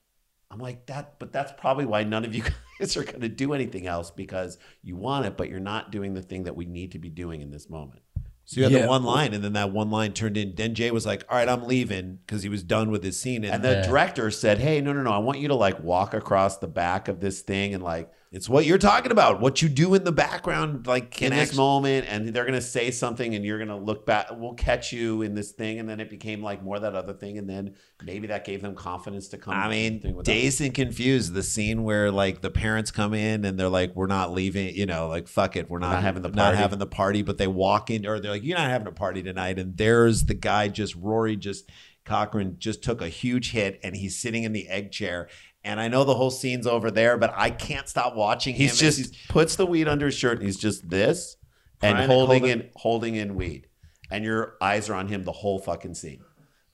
I'm like that, but that's probably why none of you guys are going to do anything else because you want it, but you're not doing the thing that we need to be doing in this moment. So you had Yeah. the one line, and then that one line turned in. Then Jay was like, "All right, I'm leaving" because he was done with his scene. And, And the Yeah. director said, "Hey, no, no, no! I want you to like walk across the back of this thing and like it's what you're talking about. What you do in the background, like in this moment and they're going to say something and you're going to look back we'll catch you in this thing and then it became like more that other thing and then maybe that gave them confidence to come I mean, dazed and confused. The scene where like the parents come in and they're like, "We're not leaving," you know, like "Fuck it, we're not, not having the not party." having the party." But they walk in, or they're like, "You're not having a party tonight." And there's the guy, just Rory, just Cochrane, just took a huge hit, and he's sitting in the egg chair. And I know the whole scene's over there, but I can't stop watching he's him. as just puts the weed under his shirt and he's just this and holding hold in holding in weed and your eyes are on him the whole fucking scene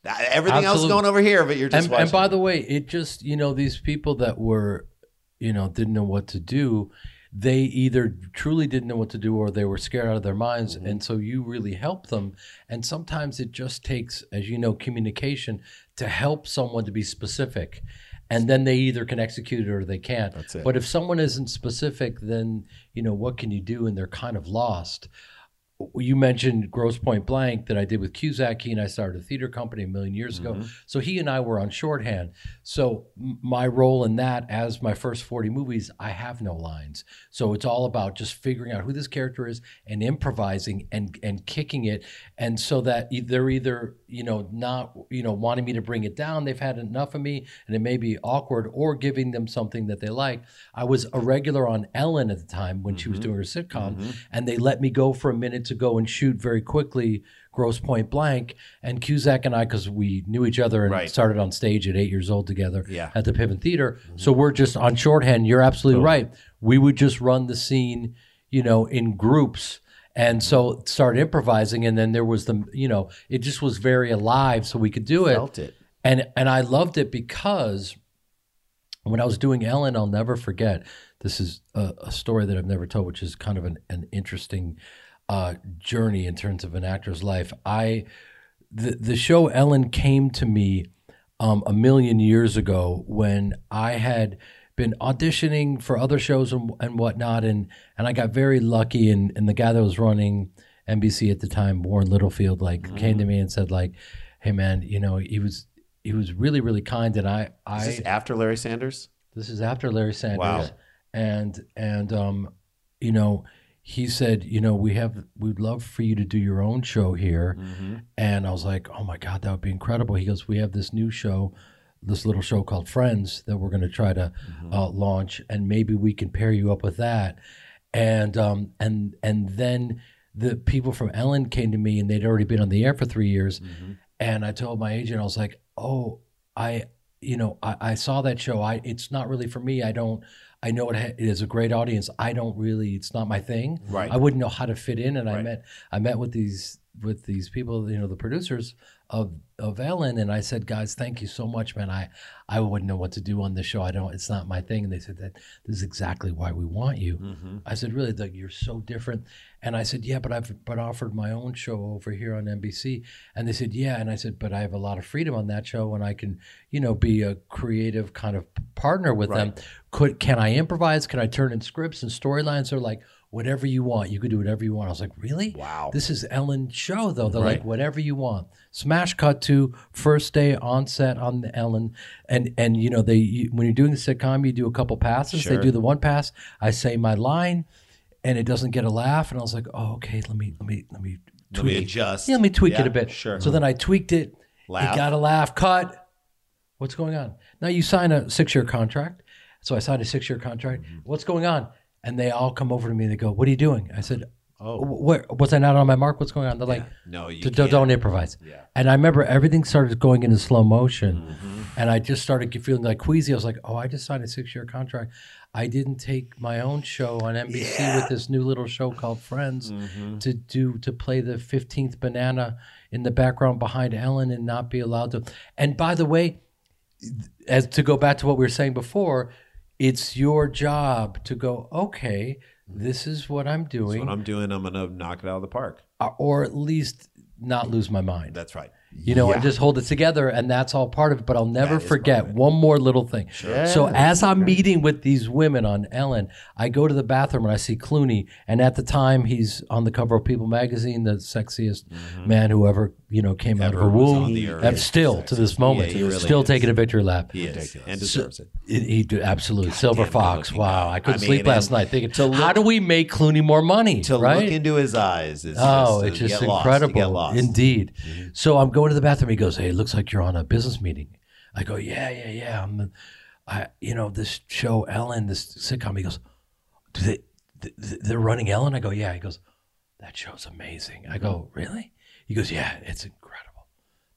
everything else Absolutely. going over here, but you're just and, watching. and by the way, it just you know these people that were, you know, didn't know what to do. They either truly didn't know what to do or they were scared out of their minds, Mm-hmm. and so you really help them. And sometimes it just takes, as you know, communication to help someone to be specific, and then they either can execute it or they can't. That's it. But if someone isn't specific, then you know what can you do, and they're kind of lost you mentioned Grosse Pointe Blank that I did with Cusack. He and I started a theater company a million years ago. Mm-hmm. So he and I were on shorthand. So my role in that, as my first 40 movies, I have no lines. So it's all about just figuring out who this character is and improvising and and kicking it. And so that they're either, you know, not, you know, wanting me to bring it down. They've had enough of me and it may be awkward or giving them something that they like. I was a regular on Ellen at the time when she was mm-hmm. doing her sitcom mm-hmm. and they let me go for a minute to go and shoot very quickly Grosse Pointe Blank. And Cusack and I, because we knew each other and Right. started on stage at eight years old together Yeah. at the Piven Theater. Mm-hmm. So we're just on shorthand. You're absolutely right. We would just run the scene, you know, in groups. And so started improvising, and then there was the, you know, it just was very alive, so we could do it. Felt it. And and I loved it because when I was doing Ellen, I'll never forget. This is a, a story that I've never told, which is kind of an, an interesting uh, journey in terms of an actor's life. I the the show Ellen came to me um, a million years ago when I had been auditioning for other shows and, and whatnot, and and I got very lucky. And, and the guy that was running NBC at the time, Warren Littlefield, like came to me and said, like, "Hey man, you know, he was." He was really really kind, and I I Is after Larry Sanders? this is after Larry Sanders. Wow. And and um, you know, he said, you know, we have we'd love for you to do your own show here. Mm-hmm. And I was like, oh my god, that would be incredible. He goes, we have this new show, this little show called Friends that we're going to try to Mm-hmm. uh, launch, and maybe we can pair you up with that. And um and and then the people from Ellen came to me, and they'd already been on the air for three years. Mm-hmm. And I told my agent, I was like, oh, I you know, I, I saw that show. I it's not really for me. I don't. I know it, ha- it is a great audience. I don't really. It's not my thing. Right. I wouldn't know how to fit in. And I met I met with these with these people. You know, the producers of of Ellen, and I said, guys, thank you so much, man. I I wouldn't know what to do on this show. I don't. It's not my thing. And they said that this is exactly why we want you. Mm-hmm. I said, really, Doug, you're so different. And I said, yeah, but I've but offered my own show over here on NBC. And they said, yeah. And I said, but I have a lot of freedom on that show, and I can, you know, be a creative kind of partner with them. Could can I improvise? Can I turn in scripts and storylines? They're like, whatever you want. You could do whatever you want. I was like, really? Wow. This is Ellen's show, though. They're like, whatever you want. Smash cut to first day on set on the Ellen, and and you know they you, when you're doing the sitcom, you do a couple passes. They do the one pass. I say my line, and it doesn't get a laugh, and I was like, oh okay, let me let me let me Let me tweak. adjust. Yeah, let me tweak it a bit. sure. So then I tweaked it. Laugh. It got a laugh. Cut. What's going on? Now you sign a six year contract. So I signed a six year contract. Mm-hmm. What's going on? And they all come over to me and they go, What are you doing? I said, Oh. where was I not on my mark? What's going on? They're like, No, you "D- can't. don't improvise. And I remember everything started going into slow motion, Mm-hmm. and I just started feeling like queasy. I was like, "Oh, I just signed a six-year contract. I didn't take my own show on NBC with this new little show called Friends Mm-hmm. to do to play the fifteenth banana in the background behind Ellen and not be allowed to." And by the way, as to go back to what we were saying before, it's your job to go. Okay, this is what I'm doing, What I'm doing, I'm gonna knock it out of the park. uh, or at least not lose my mind That's right. You know, and just hold it together, and that's all part of it. But I'll never That is forget part of it. one more little thing. Yeah, so as I'm meeting with these women on Ellen, I go to the bathroom and I see Clooney, and at the time he's on the cover of People magazine, the sexiest mm-hmm. man who ever you know came out of Ever her womb. the earth. And still to this moment, he really still is. taking a victory lap. He is and deserves it. He, he do- absolutely silver fox. Wow. I couldn't I sleep last night thinking, to how do we make Clooney more money? To right? look into his eyes is Oh, just, it's you just get lost. incredible. You get lost. Indeed. Mm-hmm. So I'm going to the bathroom. He goes, "Hey, it looks like you're on a business meeting." I go, "Yeah, yeah, yeah." I'm, I, you know, this show Ellen, this sitcom. He goes, "Do they? th- th- They're running Ellen?" I go, "Yeah." He goes, "That show's amazing." I go, "Really?" He goes, "Yeah, it's incredible.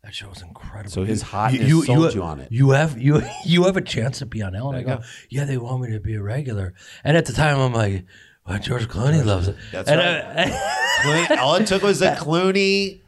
That show's incredible." So his You- hotness sold you on it. You have you you have a chance to be on Ellen. I go, "Yeah, they want me to be a regular." And at the time, I'm like. Well, George Clooney loves it. That's And right. I- Clooney, all it took was a Clooney,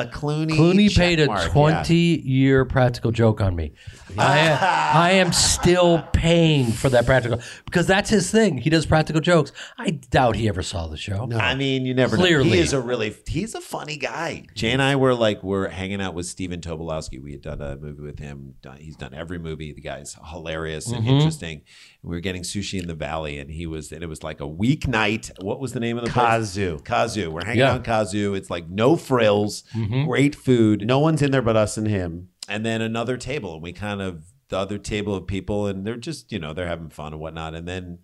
a Clooney. Clooney paid a mark, 20 year practical joke on me. I, I am still paying for that practical because that's his thing. He does practical jokes. I doubt he ever saw the show. No. I mean, you never know. Clearly. He is a really he's a funny guy. Jay and I were like we're hanging out with Stephen Tobolowsky. We had done a movie with him. Done- He's done every movie. The guy's hilarious and Mm-hmm. interesting. We were getting sushi in the valley, and he was. And it was like a weeknight. What was the name of the place? Kazu. Kazu. We're hanging Yeah. out in Kazu. It's like no frills, Mm-hmm. Mm-hmm. great food. No one's in there but us and him. and then another table and we kind of the other table of people and they're just you know they're having fun and whatnot. And then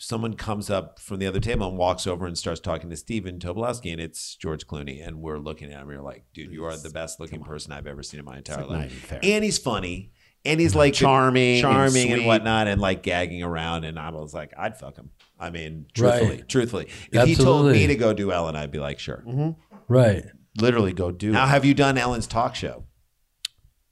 someone comes up from the other table and walks over and starts talking to Stephen Tobolowsky and it's George Clooney. And we're looking at him and we're like dude you are the best looking person I've ever seen in my entire like life. and he's funny. And he's mm-hmm. like Charming and charming and, sweet. whatnot and like gagging around. And I was like I'd fuck him. I mean truthfully Right. truthfully if he told me to go do Ellen I'd be like sure. Mm-hmm. Right. Literally go do now it. have you done Ellen's talk show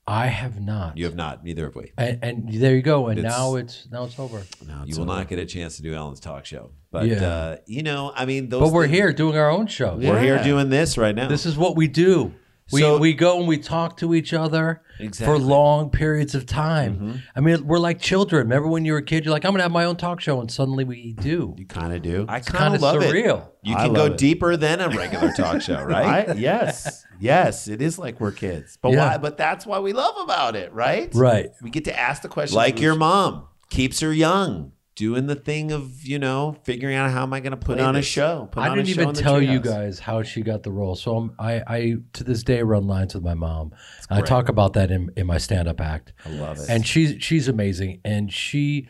I have not. you have not neither have we and, and there you go. And It's- now it's now it's over. now you will not get a chance to do Ellen's talk show. But Yeah. uh, you know, I mean, those. But we're things- here doing our own show. We're here doing this right now. This is what we do. We, So- we go and we talk to each other Exactly. for long periods of time. Mm-hmm. I mean, we're like children. Remember when you were a kid? You're like, I'm going to have my own talk show. And suddenly we do. You kind of do. I kind kinda love surreal. it. You can go it. deeper than a regular talk show, right? I, yes, yes, it is like we're kids, but Yeah. why? But that's why we love about it, right? Right. We get to ask the question, like your mom keeps her young. Doing the thing of you know figuring out how am I going to Put play on a show. Put I on didn't show even tell you guys how she got the role. So I'm, I, I to this day run lines with my mom. I talk about that in, in my stand up act. I love it. and she's she's amazing and she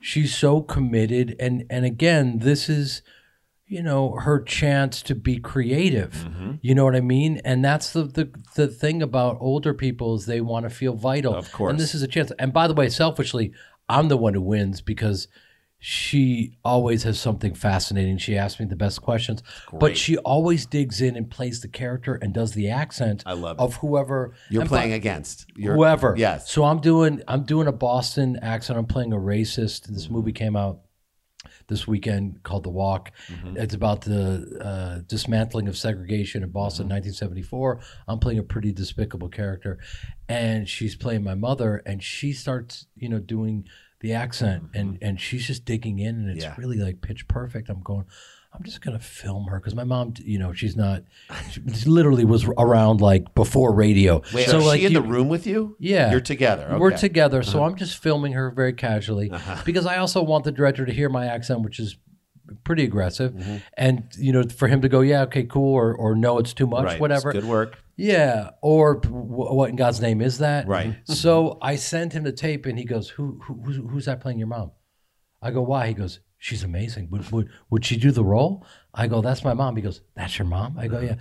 she's so committed and and again this is you know her chance to be creative Mm-hmm. you know what i mean and that's the the, the thing about older people is they want to feel vital Of course. and this is a chance and by the way selfishly i'm the one who wins because she always has something fascinating she asks me the best questions but she always digs in and plays the character and does the accent I love it. of whoever You're playing against You're- whoever. Yes. So I'm doing I'm doing a Boston accent. I'm playing a racist. This movie came out this weekend called The Walk. Mm-hmm. It's about the uh, dismantling of segregation in Boston, mm-hmm. 1974. I'm playing a pretty despicable character, and she's playing my mother, and she starts you know doing the accent, mm-hmm. and and she's just digging in, and it's Yeah. really like pitch perfect. I'm going. I'm just gonna film her because my mom, you know, she's not. She literally was around like before radio. Wait, so is like she in you- the room with you? yeah. You're together. We're okay. Uh-huh. together, so I'm just filming her very casually because I also want the director to hear my accent, which is pretty aggressive, Mm-hmm. and you know, for him to go, yeah, okay, cool, or or no, it's too much, Right. whatever. It's good work. Yeah, or what in God's name is that? Right. So I sent him the tape, and he goes, "Who, who who's, who's that playing your mom?" I go, "Why?" He goes, "She's amazing. Would would would she do the role?" I go, "That's my mom." He goes, "That's your mom?" I go. "Yeah."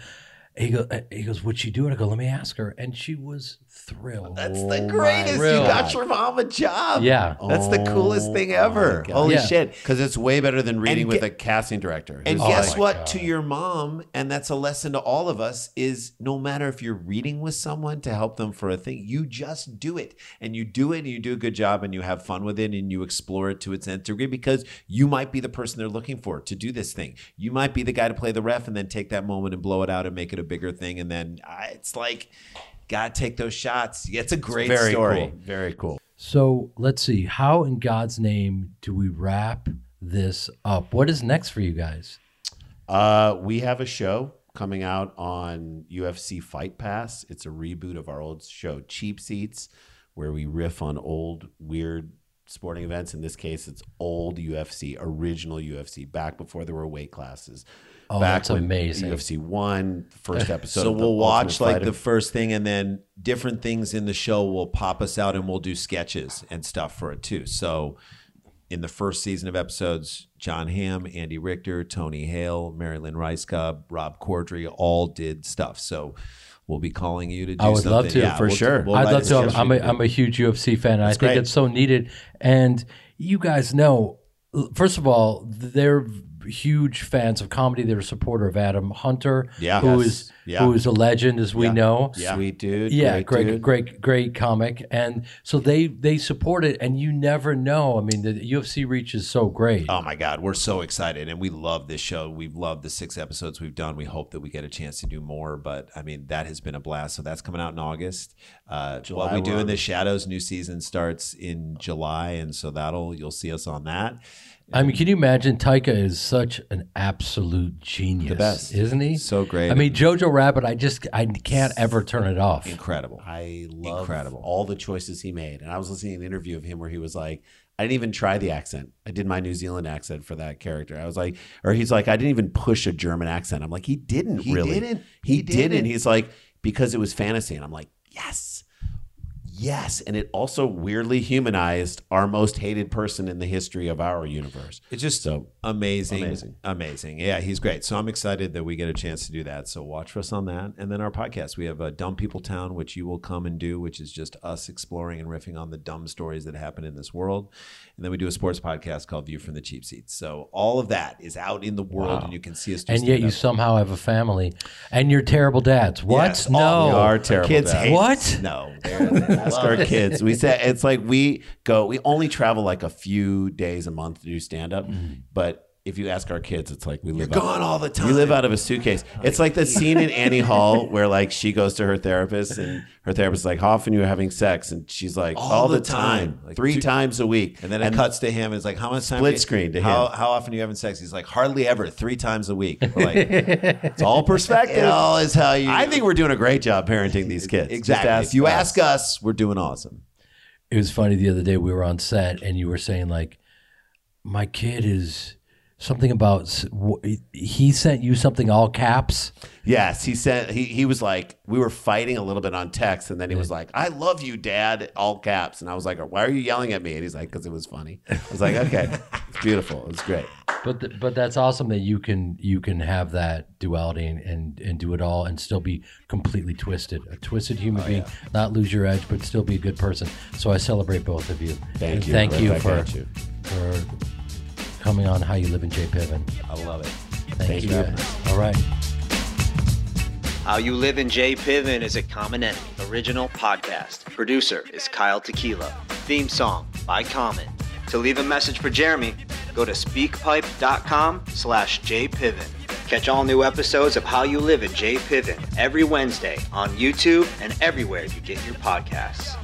He goes, uh, he goes, "Would she do it?" I go, "Let me ask her," and she was thrilled. That's Oh the greatest. You got your mom a job. Yeah. That's the coolest Oh thing ever. Holy Yeah. shit. Because it's way better than reading with a casting director. And who's guess like, what? To your mom, and that's a lesson to all of us, is no matter if you're reading with someone to help them for a thing, you just do it. And you do it and you do a good job and you have fun with it and you explore it to its nth degree because you might be the person they're looking for to do this thing. You might be the guy to play the ref and then take that moment and blow it out and make it a bigger thing. And then uh, it's like, gotta take those shots. It's a great very story. cool. Very cool. So let's see. How in God's name do we wrap this up? What is next for you guys? Uh, we have a show coming out on UFC Fight Pass. It's a reboot of our old show, Cheap Seats, where we riff on old, weird sporting events. In this case, it's old UFC, original UFC, back before there were weight classes. Oh, back that's when amazing. UFC one, first episode. So of we'll watch Ultimate like Fighter. the first thing, and then different things in the show will pop us out, and we'll do sketches and stuff for it too. So in the first season of episodes, Jon Hamm, Andy Richter, Tony Hale, Marilyn Rice Cub, Rob Corddry all did stuff. So we'll be calling you to do I would love something. to. For we'll- sure. we'll I'd love to. I'm, sketch I'm, a, for you. I'm huge UFC fan. And I think great. it's so needed. And you guys know, first of all, they're huge fans of comedy. They're a supporter of Adam Hunter, Yeah. who Yes. is Yeah. who is a legend, as we know. Sweet dude. Yeah, great, great, dude. great, great comic, and so they they support it, and you never know. I mean, the UFC reach is so great. Oh my God, we're so excited and we love this show. We've loved the six episodes we've done. We hope that we get a chance to do more, but I mean, that has been a blast. So that's coming out in August. Uh, July what we do in the shadows, new season starts in July. And so that'll, you'll see us on that. I mean, can you imagine? Taika is such an absolute genius, The best. isn't he? So great. I mean, Jojo Rabbit. I just I can't ever turn it off. Incredible. I love Incredible. all the choices he made. And I was listening to an interview of him where he was like, I didn't even try the accent. I did my New Zealand accent for that character. I was like, or he's like, I didn't even push a German accent. I'm like, he didn't He really. didn't. He, He didn't. didn't. He's like, because it was fantasy. And I'm like, yes. Yes. And it also weirdly humanized our most hated person in the history of our universe. It's just So amazing, Amazing. amazing, Yeah, he's great. So I'm excited that we get a chance to do that. So watch for us on that, and then our podcast. We have a Dumb People Town, which you will come and do, which is just us exploring and riffing on the dumb stories that happen in this world. And then we do a sports podcast called View from the Cheap Seats. So all of that is out in the world, Wow. and you can see us. And yet you stand-up. somehow have a family, and you're terrible dads. What? Yes, no. all- we are terrible. kids dads. hate What? No, ask our kids. We said it's like we go. We only travel like a few days a month to do stand up, mm. but if you ask our kids, it's like we live You're out- gone all the time. We live out of a suitcase. It's like the scene in Annie Hall where like she goes to her therapist and her therapist is like, "How often are you having sex?" And she's like, All "All, the the time, time. Like, three two- times a week." And then it cuts to him. And it's like, how much time? Split you- screen to how, him. How often are you having sex? He's like, hardly ever. Three times a week. We're like, It's all perspective. it all is how you. I think we're doing a great job parenting these kids. Exactly. ask if you us. ask us, we're doing awesome. It was funny the other day we were on set, and you were saying like, my kid is something about he sent you something all caps. Yes, he said he he was like we were fighting a little bit on text, and then he was like, "I love you, Dad," all caps, and I was like, "Why are you yelling at me?" And he's like, "Because it was funny." I was like, "Okay, it's beautiful, it's great." But th- but that's awesome that you can you can have that duality and, and and do it all and still be completely twisted, a twisted human oh, being, not lose your edge, but still be a good person. So I celebrate both of you. Thank And you. Thank Right you for you. for coming on How You Live in J Piven. I love it. Thank, Thank you. you. All right. How You Live in J Piven is a Common Enemy original podcast. Producer is Kyle Tequila. Theme song by Common. To leave a message for Jeremy, go to speakpipe.com slash jpiven. Catch all new episodes of How You Live in J Piven every Wednesday on YouTube and everywhere you get your podcasts.